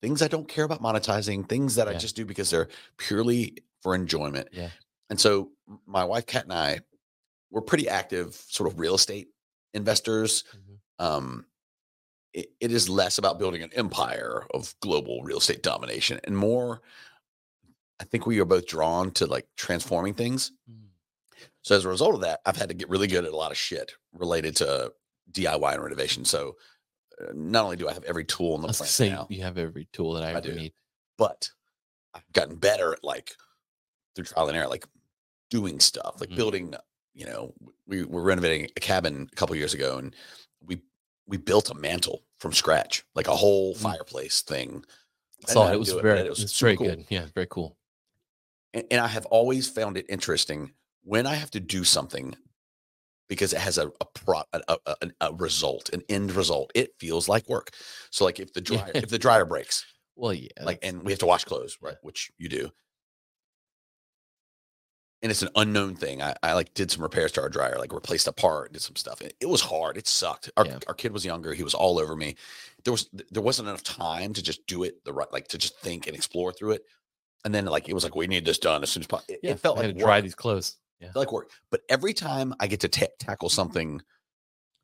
things i don't care about monetizing things that i just do because they're purely for enjoyment Yeah. and so my wife kat and i we're pretty active sort of real estate investors Mhm. um it, it is less about building an empire of global real estate domination and more i think we are both drawn to like transforming things mm. So as a result of that, I've had to get really good at a lot of shit related to DIY and renovation. So uh, not only do I have every tool in the plant say now, you have every tool that I, I do. need. but I've gotten better at like through trial and error, like doing stuff, like Mhm. building. You know, we were renovating a cabin a couple years ago, and we we built a mantle from scratch, like a whole Mm. fireplace thing. I saw it. It was very, it it was, was very cool. good. Yeah, very cool. and, and I have always found it interesting when I have to do something because it has a a, pro, a, a, a- result, an end result. It feels like work. So like if the dryer if the dryer breaks, <laughs> Well, yeah. like and we have to wash clothes, right, which you do. and it's an unknown thing. I, I like did some repairs to our dryer, like replaced a part, did some stuff. It, it was hard. It sucked. Our, Yeah. our kid was younger. He was all over me. There was there wasn't enough time to just do it the right, like to just think and explore through it. And then like it was like we need this done as soon as possible. It, Yeah, it felt I like had to dry these clothes. Yeah. Like work. But every time I get to ta- tackle something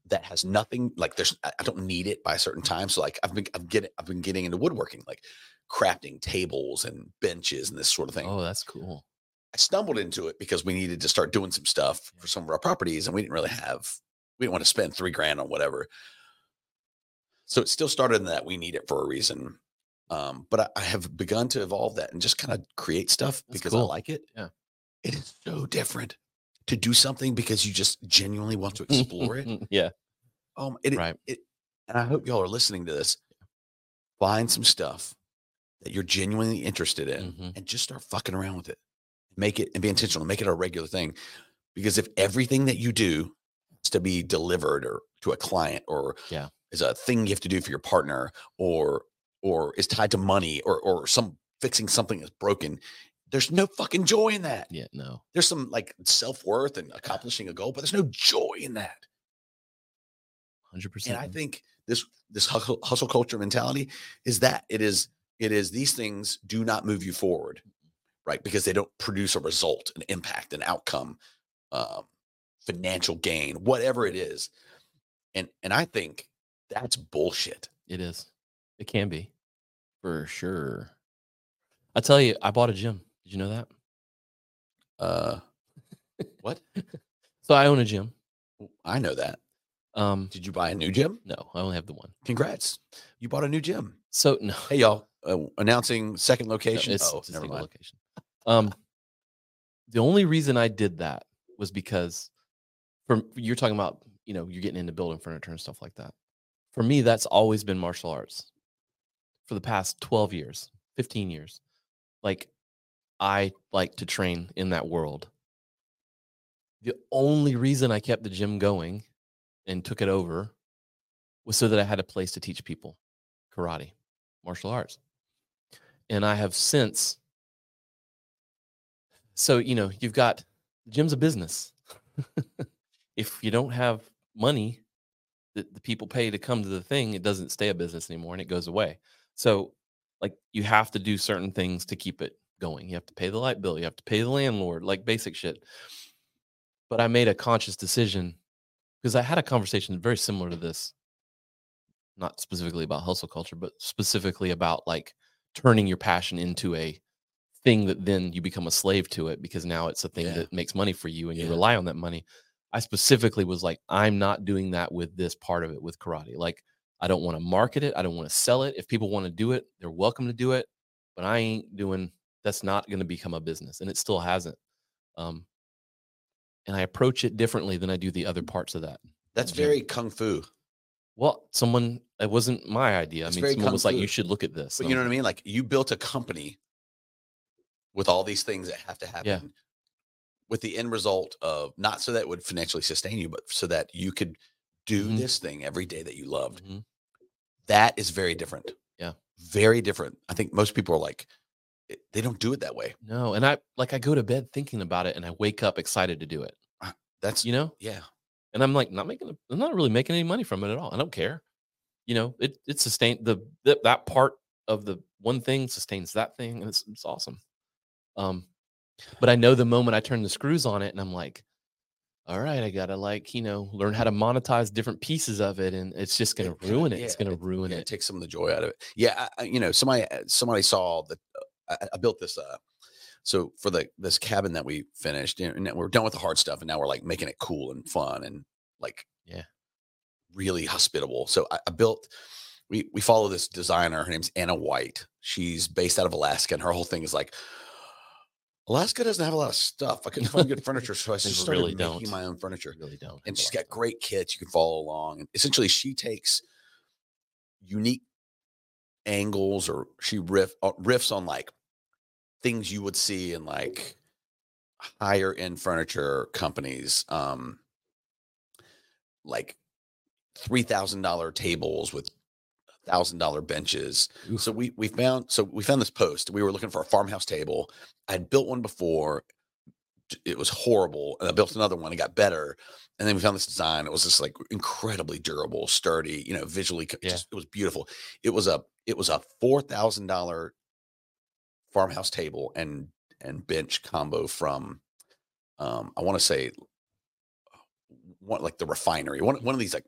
that has nothing like there's I don't need it by a certain time. So like I've been I've getting I've been getting into woodworking, like crafting tables and benches and this sort of thing. Oh, that's cool. I stumbled into it because we needed to start doing some stuff for some of our properties, and we didn't really have we didn't want to spend three grand on whatever. So it still started in that we need it for a reason. Um, but I, I have begun to evolve that and just kind of create stuff That's because I like it. Yeah. It is so different to do something because you just genuinely want to explore it. <laughs> yeah. Um, it, Right. it, and I hope y'all are listening to this. Find some stuff that you're genuinely interested in Mhm. and just start fucking around with it. Make it and be intentional. Make it a regular thing. Because if everything that you do has to be delivered or to a client or Yeah. is a thing you have to do for your partner or or is tied to money or or some fixing something that's broken, there's no fucking joy in that. Yeah. No. There's some like self-worth and accomplishing a goal, but there's no joy in that. Hundred percent. And I think this this hustle, hustle culture mentality is that it is it is these things do not move you forward, right? Because they don't produce a result, an impact, an outcome, um, financial gain, whatever it is. And and I think that's bullshit. it is. It can be, for sure. I tell you, I bought a gym. Did you know that? Uh, what? <laughs> So I own a gym. I know that. Um, Did you buy a new gym? no, I only have the one. Congrats, you bought a new gym. So no, Hey y'all, uh, announcing second no, location. it's, oh, it's never mind. location. Um, the only reason I did that was because, from you're talking about, you know, you're getting into building furniture and stuff like that. For me, that's always been martial arts. For the past twelve years, fifteen years, like I like to train in that world. The only reason I kept the gym going and took it over was so that I had a place to teach people karate, martial arts. And I have since so you know, you've got the gym's a business. <laughs> if you don't have money that the people pay to come to the thing, it doesn't stay a business anymore and it goes away. So like you have to do certain things to keep it going. You have to pay the light bill, you have to pay the landlord, like basic shit. But I made a conscious decision because I had a conversation very similar to this, not specifically about hustle culture, but specifically about like turning your passion into a thing that then you become a slave to it because now it's a thing Yeah. that makes money for you and you rely on that money. I specifically was like, I'm not doing that with this part of it with karate. Like, I don't want to market it. I don't want to sell it. If people want to do it, they're welcome to do it. But I ain't doing that's not going to become a business. And it still hasn't. Um, and I approach it differently than I do the other parts of that. That's very kung fu. Well, someone it wasn't my idea. It's I mean, someone was like, "You should look at this." But And you know what I mean? Like you built a company with all these things that have to happen. With the end result of not so that it would financially sustain you, but so that you could do Mhm. this thing every day that you loved. Mhm. That is very different. Yeah. Very different. I think most people are like, it- they don't do it that way. No, and I like I go to bed thinking about it, and I wake up excited to do it. That's, You know, yeah. and I'm like, not making, a- I'm not really making any money from it at all. I don't care. You know, it it sustained the that, that part of the one thing sustains that thing, and it's it's awesome. Um, but I know the moment I turn the screws on it, and I'm like, all right, I gotta like you know learn how to monetize different pieces of it, and it's just gonna It ruin it. It's gonna ruin yeah, it. Take some of the joy out of it. Yeah, I, you know, somebody uh, somebody saw the uh, I, I built this. Uh, so for the this cabin that we finished, you know, and we're done with the hard stuff, and now we're like making it cool and fun and like Yeah. really hospitable. So I, I built. We we follow this designer. Her name's Ana White. She's based out of Alaska, and her whole thing is like. Alaska doesn't have a lot of stuff. I couldn't find good <laughs> furniture, so I just started really making don't. my own furniture really don't. and she's got great kits you can follow along. And essentially, she takes unique angles, or she riff uh, riffs on like things you would see in like higher end furniture companies, um, like three thousand dollar tables with thousand dollar benches. Oof. So we we found so we found this post. We were looking for a farmhouse table. I'd built one before, it was horrible. And I built another one. It got better. And then we found this design. It was just like incredibly durable, sturdy. You know, visually, Yeah. just, it was beautiful. It was a it was a four thousand dollar farmhouse table and and bench combo from um I want to say one like the refinery, one one of these like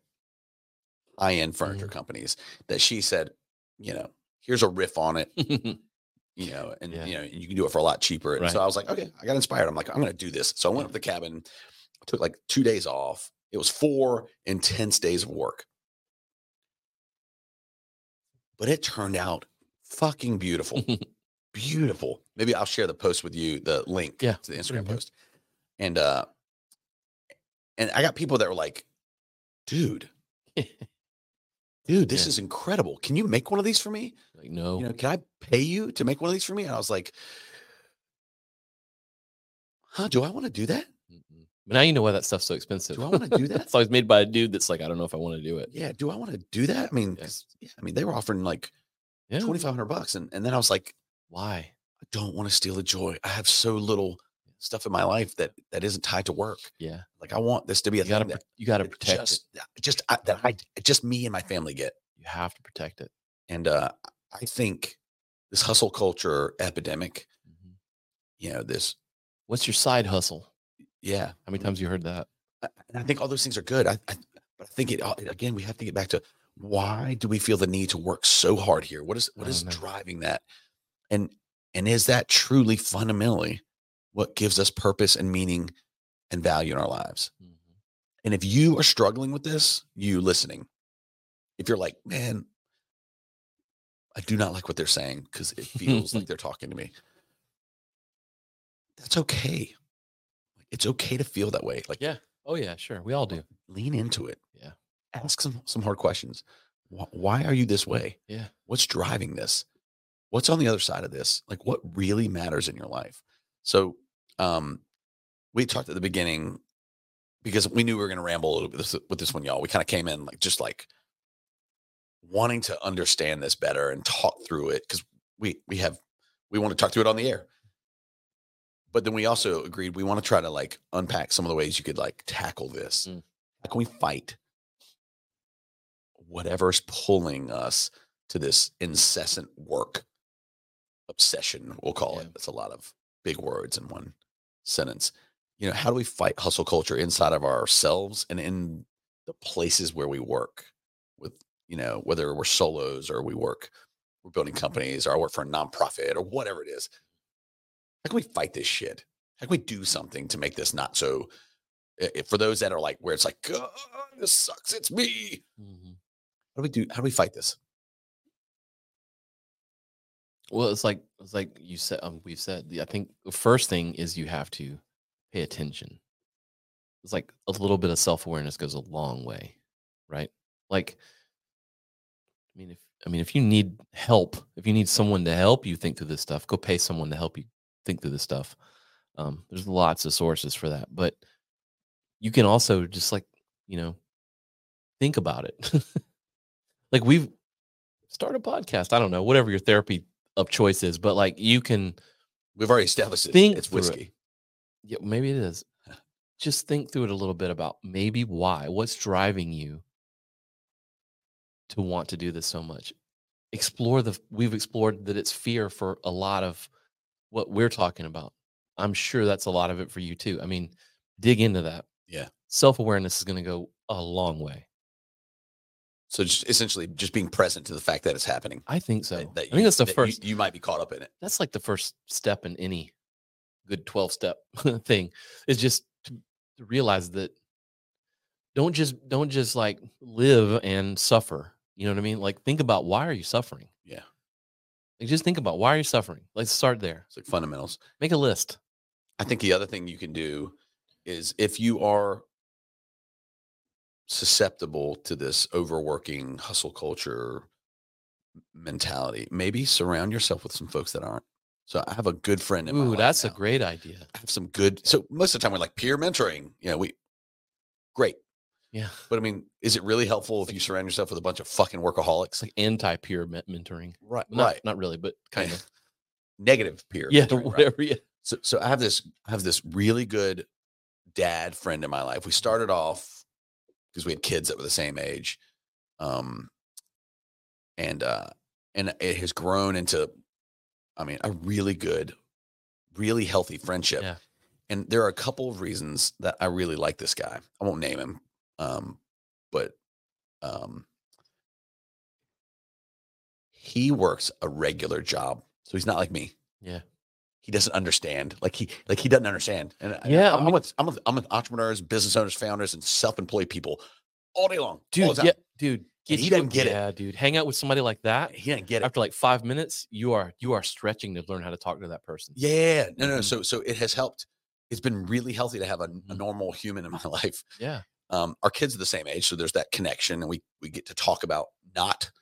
high end furniture Mhm. companies that she said, you know, here's a riff on it <laughs> you know, and Yeah. you know, you can do it for a lot cheaper. And so I was like, okay, I got inspired. I'm like, I'm gonna do this. So I went up to the cabin, took like two days off. It was four intense days of work. But it turned out fucking beautiful. <laughs> beautiful. Maybe I'll share the post with you, the link Yeah, to the put it in Instagram post. And uh and I got people that were like, dude, <laughs> dude, this Yeah. is incredible. Can you make one of these for me? like no. you know, can I pay you to make one of these for me? And I was like, huh, do I want to do that? Mm-mm. But now you know why that stuff's so expensive. Do I wanna do that? <laughs> it's always made by a dude that's like, I don't know if I want to do it. Yeah. Do I want to do that? I mean, yeah, I mean, they were offering like Yeah. 2,500 bucks. And, and then I was like, Why? I don't want to steal the joy. I have so little stuff in my life that, that isn't tied to work. Yeah. Like I want this to be a You gotta that, you gotta protect just, it. just, I, that I, just me and my family get. You have to protect it. And uh, I think this hustle culture epidemic, Mhm. you know, this, What's your side hustle? yeah, How many times you heard that? I- and I think all those things are good. I, I but I think it all- again. We have to get back to why do we feel the need to work so hard here? What is what I is know. driving that? And and is that truly fundamentally what gives us purpose and meaning and value in our lives? Mhm. And if you are struggling with this, you listening, if you're like, man, I do not like what they're saying because it feels like <laughs> they're talking to me. That's okay. It's okay to feel that way. Like Yeah. Oh yeah, sure. We all do. lean into it. Yeah. Ask some some hard questions. Why, why are you this way? Yeah. What's driving this? What's on the other side of this? Like what really matters in your life? So, um, we talked at the beginning because we knew we were going to ramble a little bit with this, one, y'all. We kind of came in like just like wanting to understand this better and talk through it because we we have we want to talk through it on the air. But then we also agreed we want to try to like unpack some of the ways you could like tackle this. Mm. How can we fight whatever's pulling us to this incessant work obsession? We'll call Yeah. it. That's a lot of big words in one sentence. You know, how do we fight hustle culture inside of ourselves and in the places where we work with, you know, whether we're solos or we work, we're building mm-hmm. companies or I work for a nonprofit or whatever it is. How can we fight this shit? How can we do something to make this not so i- i- for those that are like where it's like, God, this sucks, it's me. Mhm. How do we do how do we fight this? Well, it's like it's like you said. Um, we've said. I think the first thing is you have to pay attention. It's like a little bit of self awareness goes a long way, right? Like, I mean, if I mean, if you need help, if you need someone to help you think through this stuff, go pay someone to help you think through this stuff. Um, there's lots of sources for that, but you can also just like you know think about it. <laughs> like we've start a podcast. I don't know, whatever your therapy of choice is, but like you can We've already established it. Think it's through it. whiskey. yeah, maybe it is. <laughs> Just think through it a little bit about maybe why, what's driving you to want to do this so much. Explore the we've explored that it's fear for a lot of what we're talking about. I'm sure that's a lot of it for you too. I mean, dig into that. Yeah. Self-awareness is going to go a long way. So just essentially just being present to the fact that it's happening. I think so. that- that I you- think that's the that you- first you might be caught up in it. that's like the first step in any good 12 step <laughs> thing is just to, to realize that don't just don't just like live and suffer you know what i mean like think about why are you suffering Yeah. like just think about why are you suffering let's start there It's like fundamentals. make a list I think the other thing you can do is if you are susceptible to this overworking hustle culture mentality, maybe surround yourself with some folks that aren't. So I have a good friend in my ooh that's a great idea I have some good. So most of the time we're like peer mentoring. You know, we great. yeah But I mean, is it really helpful if you surround yourself with a bunch of fucking workaholics? like anti-peer mentoring right, not, right. not really but kind of <laughs> Negative peer. yeah <laughs> mentoring, right? whatever yeah So, so I have this, I have this really good dad friend in my life. We started off because we had kids that were the same age, um, and uh, and it has grown into, I mean, a really good, really healthy friendship. Yeah. And there are a couple of reasons that I really like this guy. I won't name him, um, but um, he works a regular job, so he's not like me. Yeah. He doesn't understand. Like he like he doesn't understand. And Yeah, I I'm, mean- with I'm with I'm with entrepreneurs, business owners, founders, and self-employed people all day long. Dude, yeah, dude. Get he doesn't get it. Yeah, dude. Hang out with somebody like that. He didn't get it. After like five minutes, you are you are stretching to learn how to talk to that person. Yeah, no, no. Mhm. So, so it has helped. It's been really healthy to have a, a Mhm. normal human in my <laughs> life. Yeah. Um, our kids are the same age, so there's that connection, and we we get to talk about not.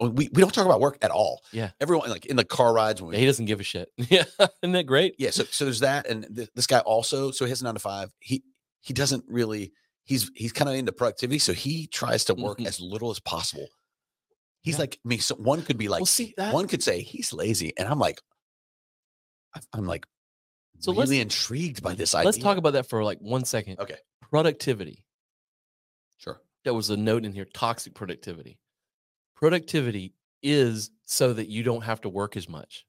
We we don't talk about work at all. Yeah. Everyone like in the car rides when we. He doesn't give a shit. <laughs> Yeah. Isn't that great? yeah. So so there's that, and th- this guy also. So he his nine to five. He he doesn't really. He's he's kind of into productivity, so he tries to work Mhm. as little as possible. He's Yeah. like me. So one could be like well, see that. one could say he's lazy, and I'm like, I'm like, So let's- really intrigued by this idea. Let's talk about that for like one second. Okay, Productivity. sure. That was a note in here. Toxic productivity. Productivity is so that you don't have to work as much.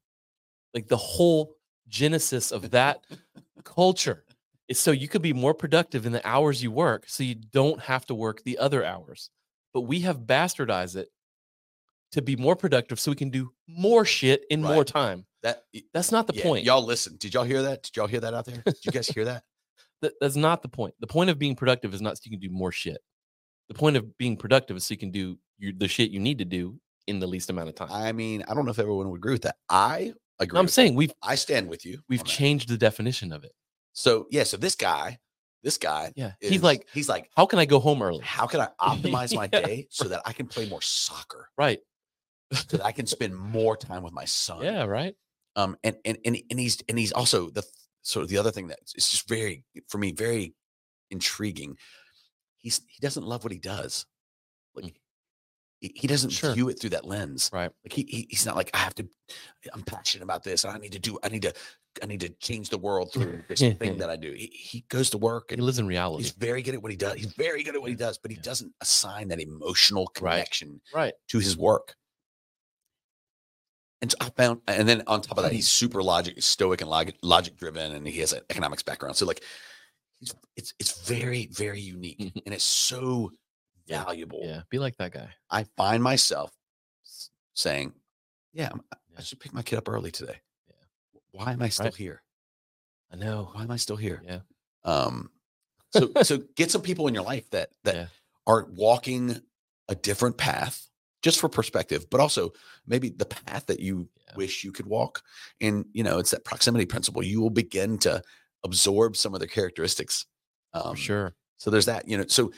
Like the whole genesis of that culture is so you could be more productive in the hours you work, so you don't have to work the other hours. But we have bastardized it to be more productive so we can do more shit in more time. That That's not the yeah, point. Y'all listen. Did y'all hear that? Did y'all hear that out there? Did you guys hear that? That, that's not the point. The point of being productive is not so you can do more shit. The point of being productive is so you can do your, the shit you need to do in the least amount of time. I mean, I don't know if everyone would agree with that. I agree. I'm saying we've. I stand with you. we've that. changed the definition of it. So yeah, so this guy, this guy, Yeah, is, he's like, he's like, how can I go home early? how can I <laughs> optimize my Yeah, day so that I can play more soccer, Right. so that I can <laughs> spend more time with my son? Yeah. Right. Um, and and and and he's and he's also the sort of the other thing that is just very for me very intriguing. He's he doesn't love what he does. Like Mm. He, he doesn't Sure. view it through that lens. Right. Like he, he he's not like I have to. I'm passionate about this. I need to do. I need to. I need to change the world through <laughs> this thing that I do. He, he goes to work and He lives in reality. he's very good at what he does. He's very good at what he does, but he doesn't assign that emotional connection Right. to his work. And so I found, and then on top of that, Mm. he's super logic, stoic, and logic, logic driven, and he has an economics background. So like, it's it's very very unique, and it's so Yeah, valuable. Yeah. Be like that guy. I find myself saying, "Yeah, I'm- I should pick my kid up early today. Yeah. Why am I still Right. here? I know. Why am I still here? Yeah. Um, <laughs> so so get some people in your life that that Yeah. are walking a different path, just for perspective, but also maybe the path that you Yeah. wish you could walk. And you know, it's that proximity principle. You will begin to absorb some of their characteristics. For Um, sure. So there's that. You know, so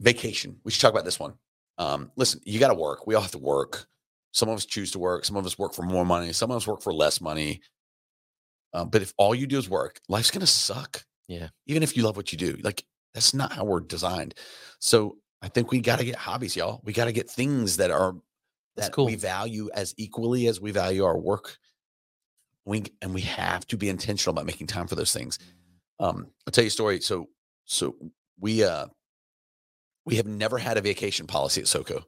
vacation. We should talk about this one. Um, listen, you got to work. We all have to work. Some of us choose to work. Some of us work for more money. Some of us work for less money. Um, but if all you do is work, life's gonna suck. Yeah. Even if you love what you do, like that's not how we're designed. So I think we got to get hobbies, y'all. We got to get things that are that cool. we value as equally as we value our work. We and we have to be intentional about making time for those things. Um, I'll tell you a story. So so we uh we have never had a vacation policy at SoCo.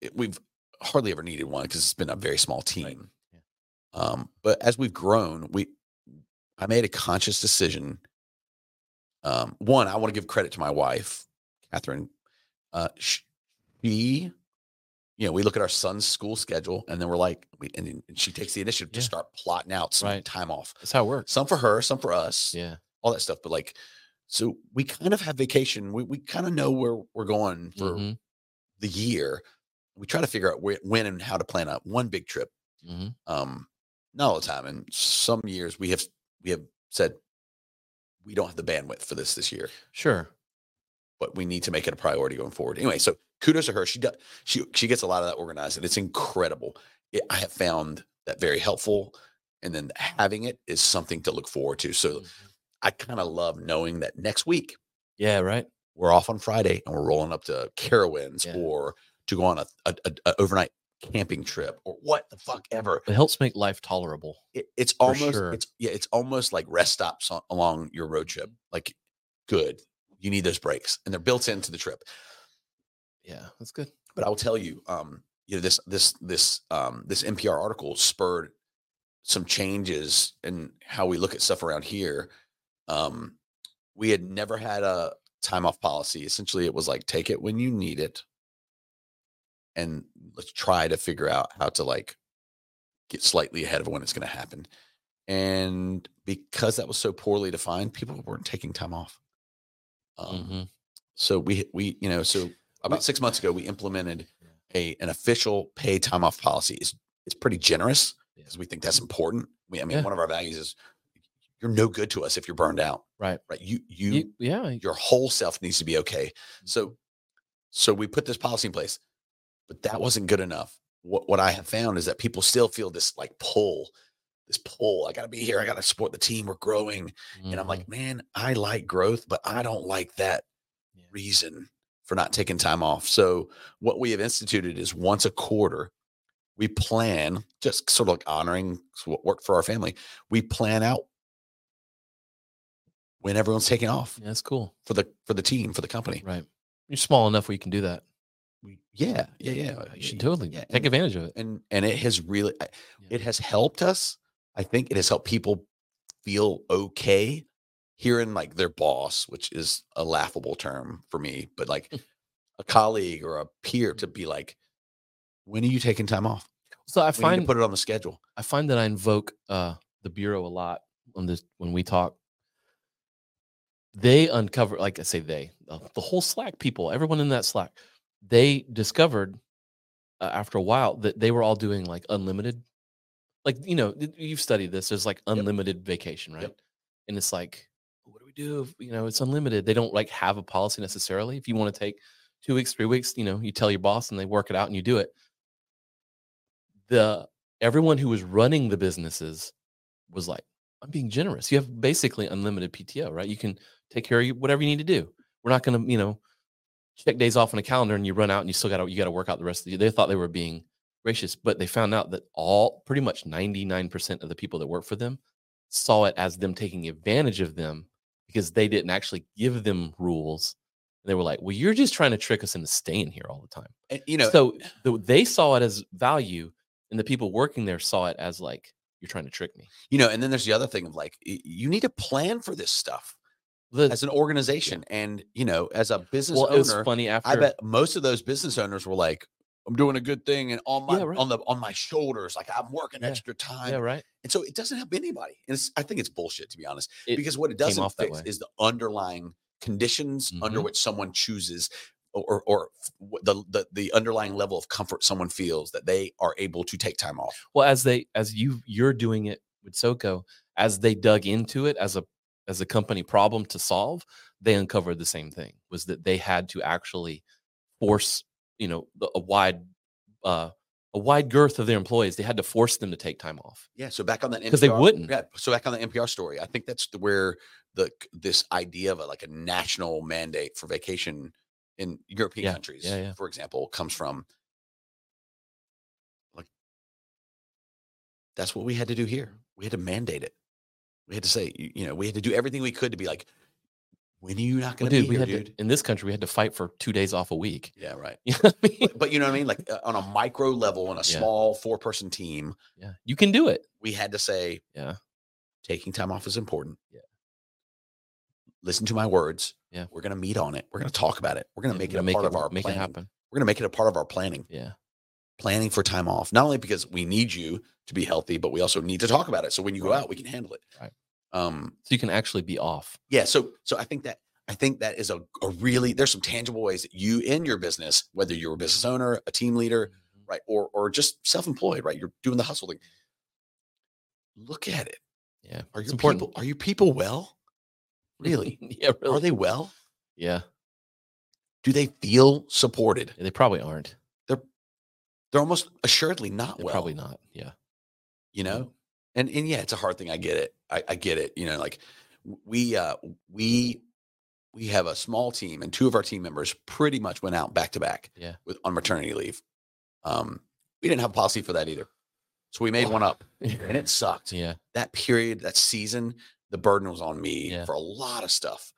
It- we've hardly ever needed one because it's been a very small team. Yeah. Um, but as we've grown, we I made a conscious decision. Um, one, I want to give credit to my wife, Catherine. Uh, she, you know, we look at our son's school schedule, and then we're like, we, and, and she takes the initiative to start plotting out some Right. time off. That's how it works. Some for her, some for us Yeah. all that stuff. But like, so we kind of have vacation. We we kind of know where we're going for Mhm, the year. We try to figure out where, when and how to plan out one big trip. mhm. Um, not all the time. And some years we have we have said we don't have the bandwidth for this this year, Sure. but we need to make it a priority going forward. Anyway, so kudos to her. She does. She she gets a lot of that organized, and it's incredible. It, I have found that very helpful. And then having it is something to look forward to. So Mhm. I kind of love knowing that next week Yeah. Right. we're off on Friday and we're rolling up to Carowinds Yeah. or to go on a, a, a- a overnight camping trip or what the fuck ever. It helps make life tolerable. It, it's almost sure. it's yeah, it's almost like rest stops on, along your road trip. Like, good, you need those breaks, and they're built into the trip. Yeah, that's good. But I will tell you, um, you know, this this this um this NPR article spurred some changes in how we look at stuff around here. Um, we had never had a time off policy. Essentially, it was like take it when you need it, and let's try to figure out how to like get slightly ahead of when it's going to happen. And because that was so poorly defined, people weren't taking time off. Um, Mhm. So we we you know so about six months ago we implemented a an official pay time off policy. It's it's pretty generous because we think that's important. We I mean Yeah. one of our values is you're no good to us if you're burned out. Right. Right. You you You- yeah. your whole self needs to be okay. Mm-hmm. So so we put this policy in place, but that wasn't good enough. What what I have found is that people still feel this like pull, this pull. I gotta be here. I gotta support the team. We're growing. And I'm like, man, I like growth, but I don't like that Yeah. reason for not taking time off. So what we have instituted is once a quarter, we plan, just sort of like honoring what worked for our family. We plan out when everyone's taking off yeah, that's cool. for the for the team, for the company. Right. You're small enough where you can do that. We, yeah, yeah, yeah. You should totally yeah, take and- advantage of it. and and it has really Yeah. it has helped us i think it has helped people feel okay hearing like their boss which is a laughable term for me but like <laughs> a colleague or a peer to be like when are you taking time off So I we need to find put it on the schedule I find that I invoke uh, the bureau a lot on this when we talk. They uncovered, like I say, they uh, the whole Slack people, everyone in that Slack, they discovered uh, after a while that they were all doing like unlimited, like you know you've studied this. There's like unlimited vacation, right? And it's like, what do we do? If, you know, it's unlimited. They don't like have a policy necessarily. If you want to take two weeks, three weeks, you know, you tell your boss and they work it out and you do it. The everyone who was running the businesses was like, I'm being generous. You have basically unlimited PTO, right? You can take care of you, whatever you need to do. We're not going to, you know, check days off on a calendar and you run out and you still got to, you got to work out the rest of the year. They thought they were being gracious, but they found out that all pretty much 99% of the people that work for them saw it as them taking advantage of them because they didn't actually give them rules. They were like, well, you're just trying to trick us into staying here all the time. and you know so the, they saw it as value and the people working there saw it as like, you're trying to trick me. you know and then there's the other thing of like you need to plan for this stuff The, as an organization and you know as a business well, it was owner funny after I bet most of those business owners were like, I'm doing a good thing and on my Yeah, right. on the on my shoulders, like I'm working Yeah. extra time. Yeah, right. And so it doesn't help anybody. And it's, I think it's bullshit to be honest. It because what it doesn't fix is the underlying conditions under Mhm. which someone chooses or, or, or f- what the, the the underlying level of comfort someone feels that they are able to take time off. Well, as they as you you're doing it with SoCo, as they dug into it as a as a company problem to solve, they uncovered the same thing was that they had to actually force you know a wide uh a wide girth of their employees. They had to force them to take time off. Yeah. So back on that because they wouldn't. Yeah. So back on the NPR story, I think that's the, where the this idea of a, like a national mandate for vacation in European Yeah, countries, yeah, yeah. for example, comes from. Like, that's what we had to do here. We had to mandate it. We had to say, you, know, we had to do everything we could to be like, when are you not Well, going to dude, be here, dude? to in this country we had to fight for two days off a week. yeah, right. <laughs> You know I mean? But, but you know what I mean? Like uh, on a micro level, on a Yeah. small four-person team, yeah, you can do it. we had to say, Yeah. taking time off is important. Yeah. Listen to my words. Yeah. We're going to meet on it. We're going to talk about it. We're going to Yeah, make it a part of our make planning. it happen. We're going to make it a part of our planning. Yeah, Planning for time off. Not only because we need you to be healthy, but we also need to talk about it. So when you go out, we can handle it. Right. Um, so you can actually be off. yeah. So so I think that I think that is a, a really there's some tangible ways that you in your business, whether you're a business owner, a team leader, right, or or just self-employed, right? You're doing the hustle thing. Look at it. Yeah, Are your important. people are your people well? Really? <laughs> yeah, really. Are they well? Yeah, Do they feel supported? they probably aren't. They're almost assuredly not They're well. probably not. Yeah. You know? And and yeah, it's a hard thing. I get it. I, I get it. You know, like we uh we we have a small team and two of our team members pretty much went out back to back Yeah. with on maternity leave. Um We didn't have a policy for that either. So we made one up <laughs> and it sucked. yeah. That period, that season, the burden was on me Yeah. for a lot of stuff.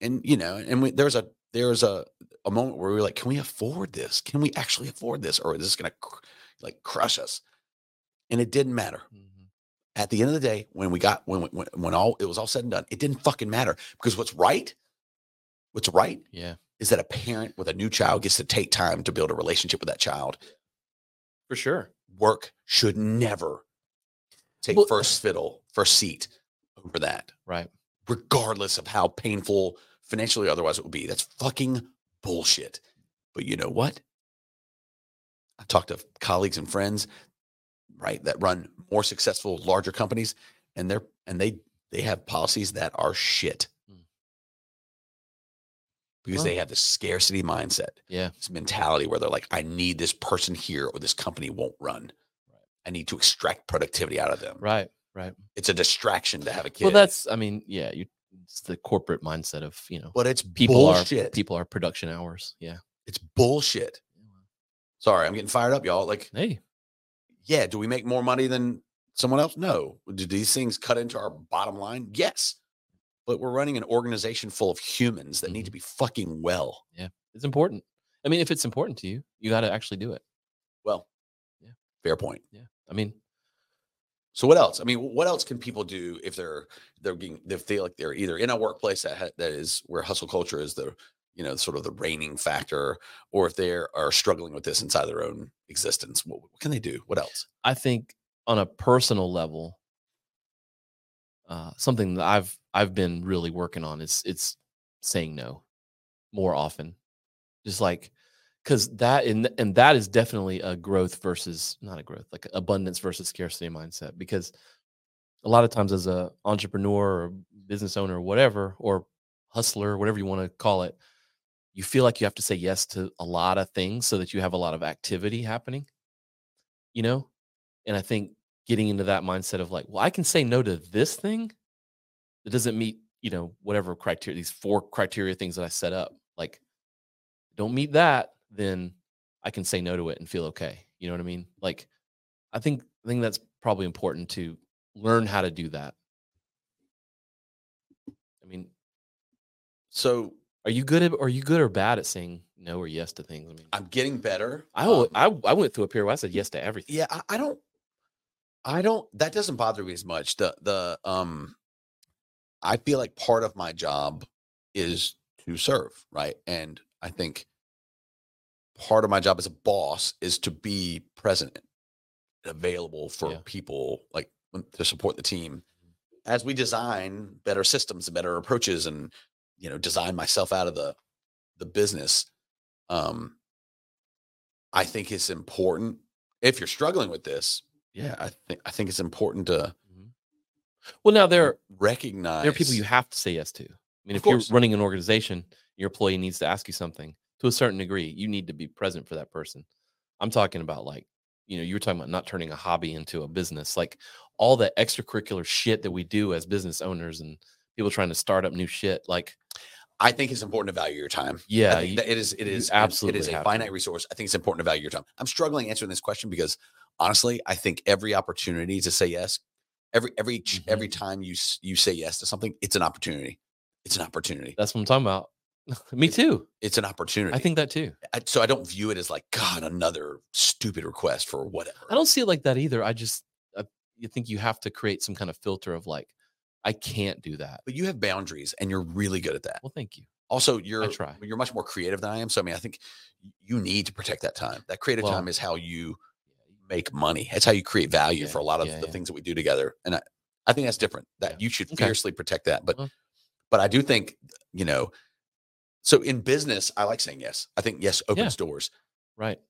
And you know, and we, there's a there's a a moment where we were like, can we afford this? Can we actually afford this, or is this going to like crush us? And it didn't matter. Mhm. At the end of the day, when we got when when when all it was all said and done, it didn't fucking matter because what's right, what's right Yeah. is that a parent with a new child gets to take time to build a relationship with that child. For sure. Work should never take Well- first fiddle, first seat over that, Right. regardless of how painful financially otherwise it would be. That's fucking bullshit. But you know what? I talked to colleagues and friends, right, that run more successful, larger companies, and they're and they they have policies that are shit. Mm. Because they have this scarcity mindset Yeah. this mentality where they're like, I need this person here or this company won't run. I need to extract productivity out of them. Right. Right. It's a distraction to have a kid. Well, that's. I mean, yeah. You. It's the corporate mindset of you know but it's people bullshit. are people are production hours. Yeah. It's bullshit. Sorry, I'm getting fired up, y'all. Like, Hey. yeah, do we make more money than someone else? No. Do these things cut into our bottom line? Yes. But we're running an organization full of humans that need to mm-hmm. be fucking well. Yeah. It's important. I mean, if it's important to you, you got to actually do it. Well, Yeah. fair point. Yeah. I mean, So what else? I mean, what else can people do if they're they're getting they feel like they're either in a workplace that ha- that is where hustle culture is the you know sort of the reigning factor, or if they are struggling with this inside their own existence? What, what can they do? What else? I think on a personal level, uh, something that I've I've been really working on is it's saying no more often, just like because that and and that is definitely a growth versus not a growth like abundance versus scarcity mindset because a lot of times as a entrepreneur or business owner or whatever or hustler whatever you want to call it you feel like you have to say yes to a lot of things so that you have a lot of activity happening you know? And i think getting into that mindset of like well i can say no to this thing that doesn't meet you know whatever criteria these four criteria things that i set up like don't meet that then i can say no to it and feel okay you know what i mean like i think i think that's probably important to learn how to do that i mean So are you good at are you good or bad at saying no or yes to things i mean I'm getting better. I, Um, I I went through a period where I said yes to everything. yeah, I, I don't. I don't. That doesn't bother me as much. The the um, I feel like part of my job is to serve, right? And I think part of my job as a boss is to be present, and available for Yeah. people, like to support the team as we design better systems and better approaches, and you know, design myself out of the the business. Um, I think it's important if you're struggling with this. Yeah, I think I think it's important to Well, now there recognize there are people you have to say yes to. I mean, if you're running an organization, your employee needs to ask you something to a certain degree. You need to be present for that person. I'm talking about like, you know, you were talking about not turning a hobby into a business, like all the extracurricular shit that we do as business owners and people trying to start up new shit. Like, I think it's important to value your time. Yeah, think you- that it is it is it- absolutely it is a have to. finite resource. I think it's important to value your time. I'm struggling answering this question because honestly, I think every opportunity to say yes, every every Mm-hmm. every time you you say yes to something, it's an opportunity. It's an opportunity. that's what I'm talking about. <laughs> Me too. It's an opportunity. I think that too. I, so. I don't view it as like God, another stupid request for whatever. I don't see it like that either. I just, I, you think you have to create some kind of filter of like, I can't do that. But you have boundaries, and you're really good at that. Well, thank you. Also, you're I try. you're much more creative than I am. So I mean, I think you need to protect that time. That creative Well, time is how you make money. It's how you create value Yeah, for a lot of yeah, the yeah. things that we do together. And I, I think that's different. That you should Okay. fiercely protect that. But Well- but I do think, you know, so in business, I like saying yes. I think yes opens doors. Right.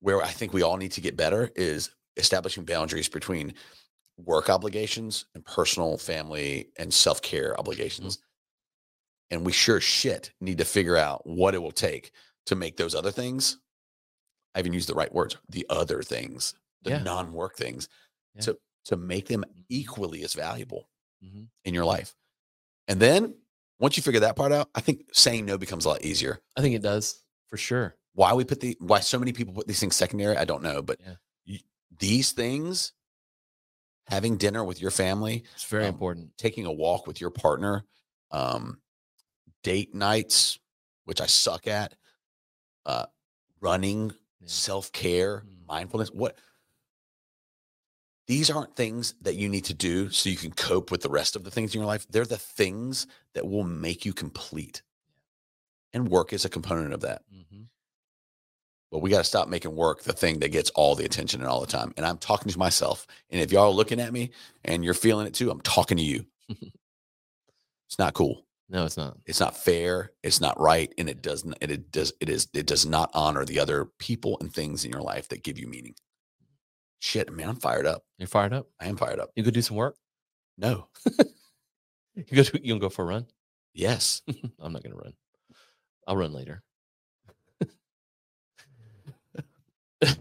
Where I think we all need to get better is establishing boundaries between work obligations and personal, family, and self care obligations. And we sure shit need to figure out what it will take to make those other things. I even use the right words, the other things, the Yeah. non work things, Yeah. to, to make them equally as valuable Mhm. in your life. And then once you figure that part out, I think saying no becomes a lot easier. I think it does for sure. why we put the why so many people put these things secondary, I don't know, but Yeah. you, these things, having dinner with your family, It's very Um, important. taking a walk with your partner, um, date nights, which I suck at, uh, running, Yeah. self care, Mm. mindfulness. What these aren't things that you need to do so you can cope with the rest of the things in your life. They're the things that will make you complete. And work is a component of that. Mhm. But we got to stop making work the thing that gets all the attention and all the time. And I'm talking to myself. And if y'all are looking at me and you're feeling it too, I'm talking to you. <laughs> it's not cool. No, it's not. It's not fair. It's not right. And it doesn't, and it does, it is, it does not honor the other people and things in your life that give you meaning. Shit, man, I'm fired up. You're fired up. I am fired up. You go do some work. No. <laughs> You go. Do, you gonna go for a run? Yes. <laughs> I'm not gonna run. I'll run later. <laughs>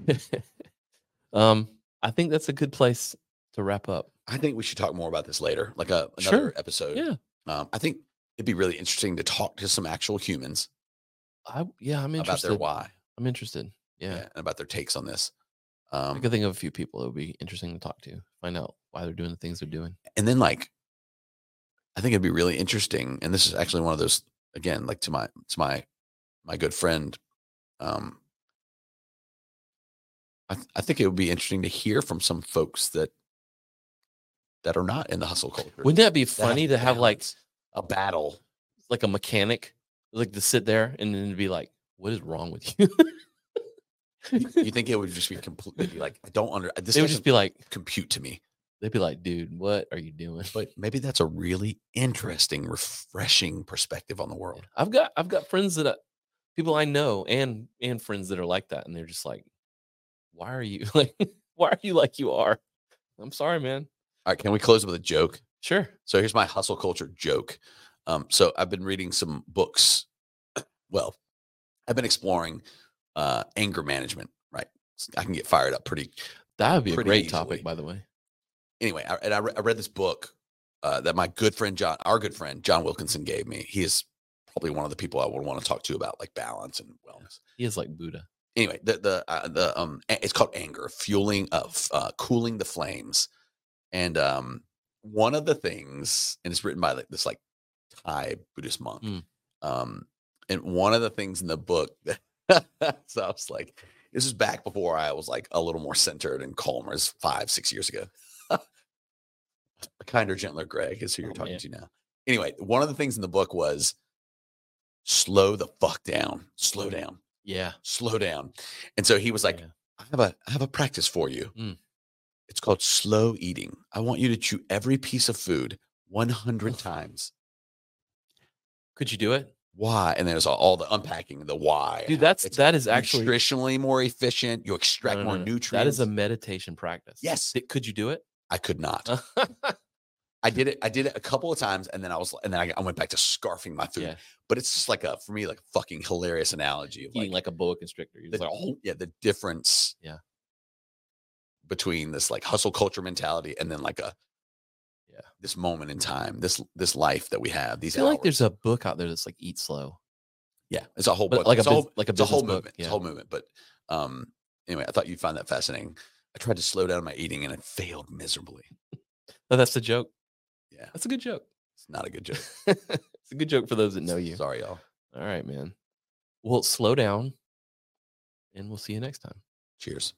um, I think that's a good place to wrap up. I think we should talk more about this later, like a another Sure. episode. Yeah. Um, I think it'd be really interesting to talk to some actual humans I yeah, I'm about interested. their why. I'm interested. Yeah. and about their takes on this. I Um, could think of a few people that would be interesting to talk to, find out why they're doing the things they're doing. and then like, I think it'd be really interesting. And this is actually one of those again, like to my to my my good friend. Um, I th- I think it would be interesting to hear from some folks that that are not in the hustle culture. Wouldn't that be that funny to have like a battle? like a mechanic, like to sit there and then be like, "What is wrong with you?" <laughs> you you think it would just be completely like I don't under this they would just be like, compute to me. they'd be like, "Dude, what are you doing?" But maybe that's a really interesting, refreshing perspective on the world. I've got I've got friends that I, people I know and and friends that are like that, and they're just like, "Why are you <laughs> like? Why are you like you are?" I'm sorry, man. All right, can we close with a joke? Sure. So here's my hustle culture joke. Um, so I've been reading some books. <clears throat> Well, I've been exploring uh, anger management. Right, I can get fired up pretty. That would be a great easily. topic, by the way. Anyway, I, and I, re- I read this book uh, that my good friend John, our good friend John Wilkinson, gave me. He is probably one of the people I would want to talk to about like balance and wellness. He is like Buddha. anyway, the the uh, the um, it's called anger, fueling of uh, cooling the flames, and um, one of the things, and it's written by like this like Thai Buddhist monk, Mm. um, and one of the things in the book that <laughs> so I was like, this is back before I was like a little more centered and calmer, as five six years ago. <laughs> a kinder, gentler Greg is who you're Oh, talking man. to now. Anyway, one of the things in the book was slow the fuck down, slow down Yeah. slow down. And so he was like, yeah. I have a I have a practice for you. Mm. It's called slow eating. I want you to chew every piece of food 100 times. Could you do it, Why? And there's all, all the unpacking, the why. dude? That's It's that is actually nutritionally more efficient. You extract no, more no, no. nutrients. That is a meditation practice. Yes. Could you do it? I could not. <laughs> I did it. I did it a couple of times, and then I was, and then I, I went back to scarfing my food. yeah. But it's just like a for me like a fucking hilarious analogy of Eating like, like a boa constrictor. You're the, like, oh, yeah the difference Yeah. between this like hustle culture mentality and then like a Yeah. this moment in time this this life that we have These I feel like there's a book out there that's like Eat Slow. yeah it's a whole but book like a it's whole, like a it's a whole book, movement it's a whole movement but um anyway I thought you'd find that fascinating I tried to slow down my eating and it failed miserably No, <laughs> that's the joke. yeah That's a good joke. it's not a good joke <laughs> it's a good joke for those that know you. sorry y'all All right, man. Well, slow down, and we'll see you next time. cheers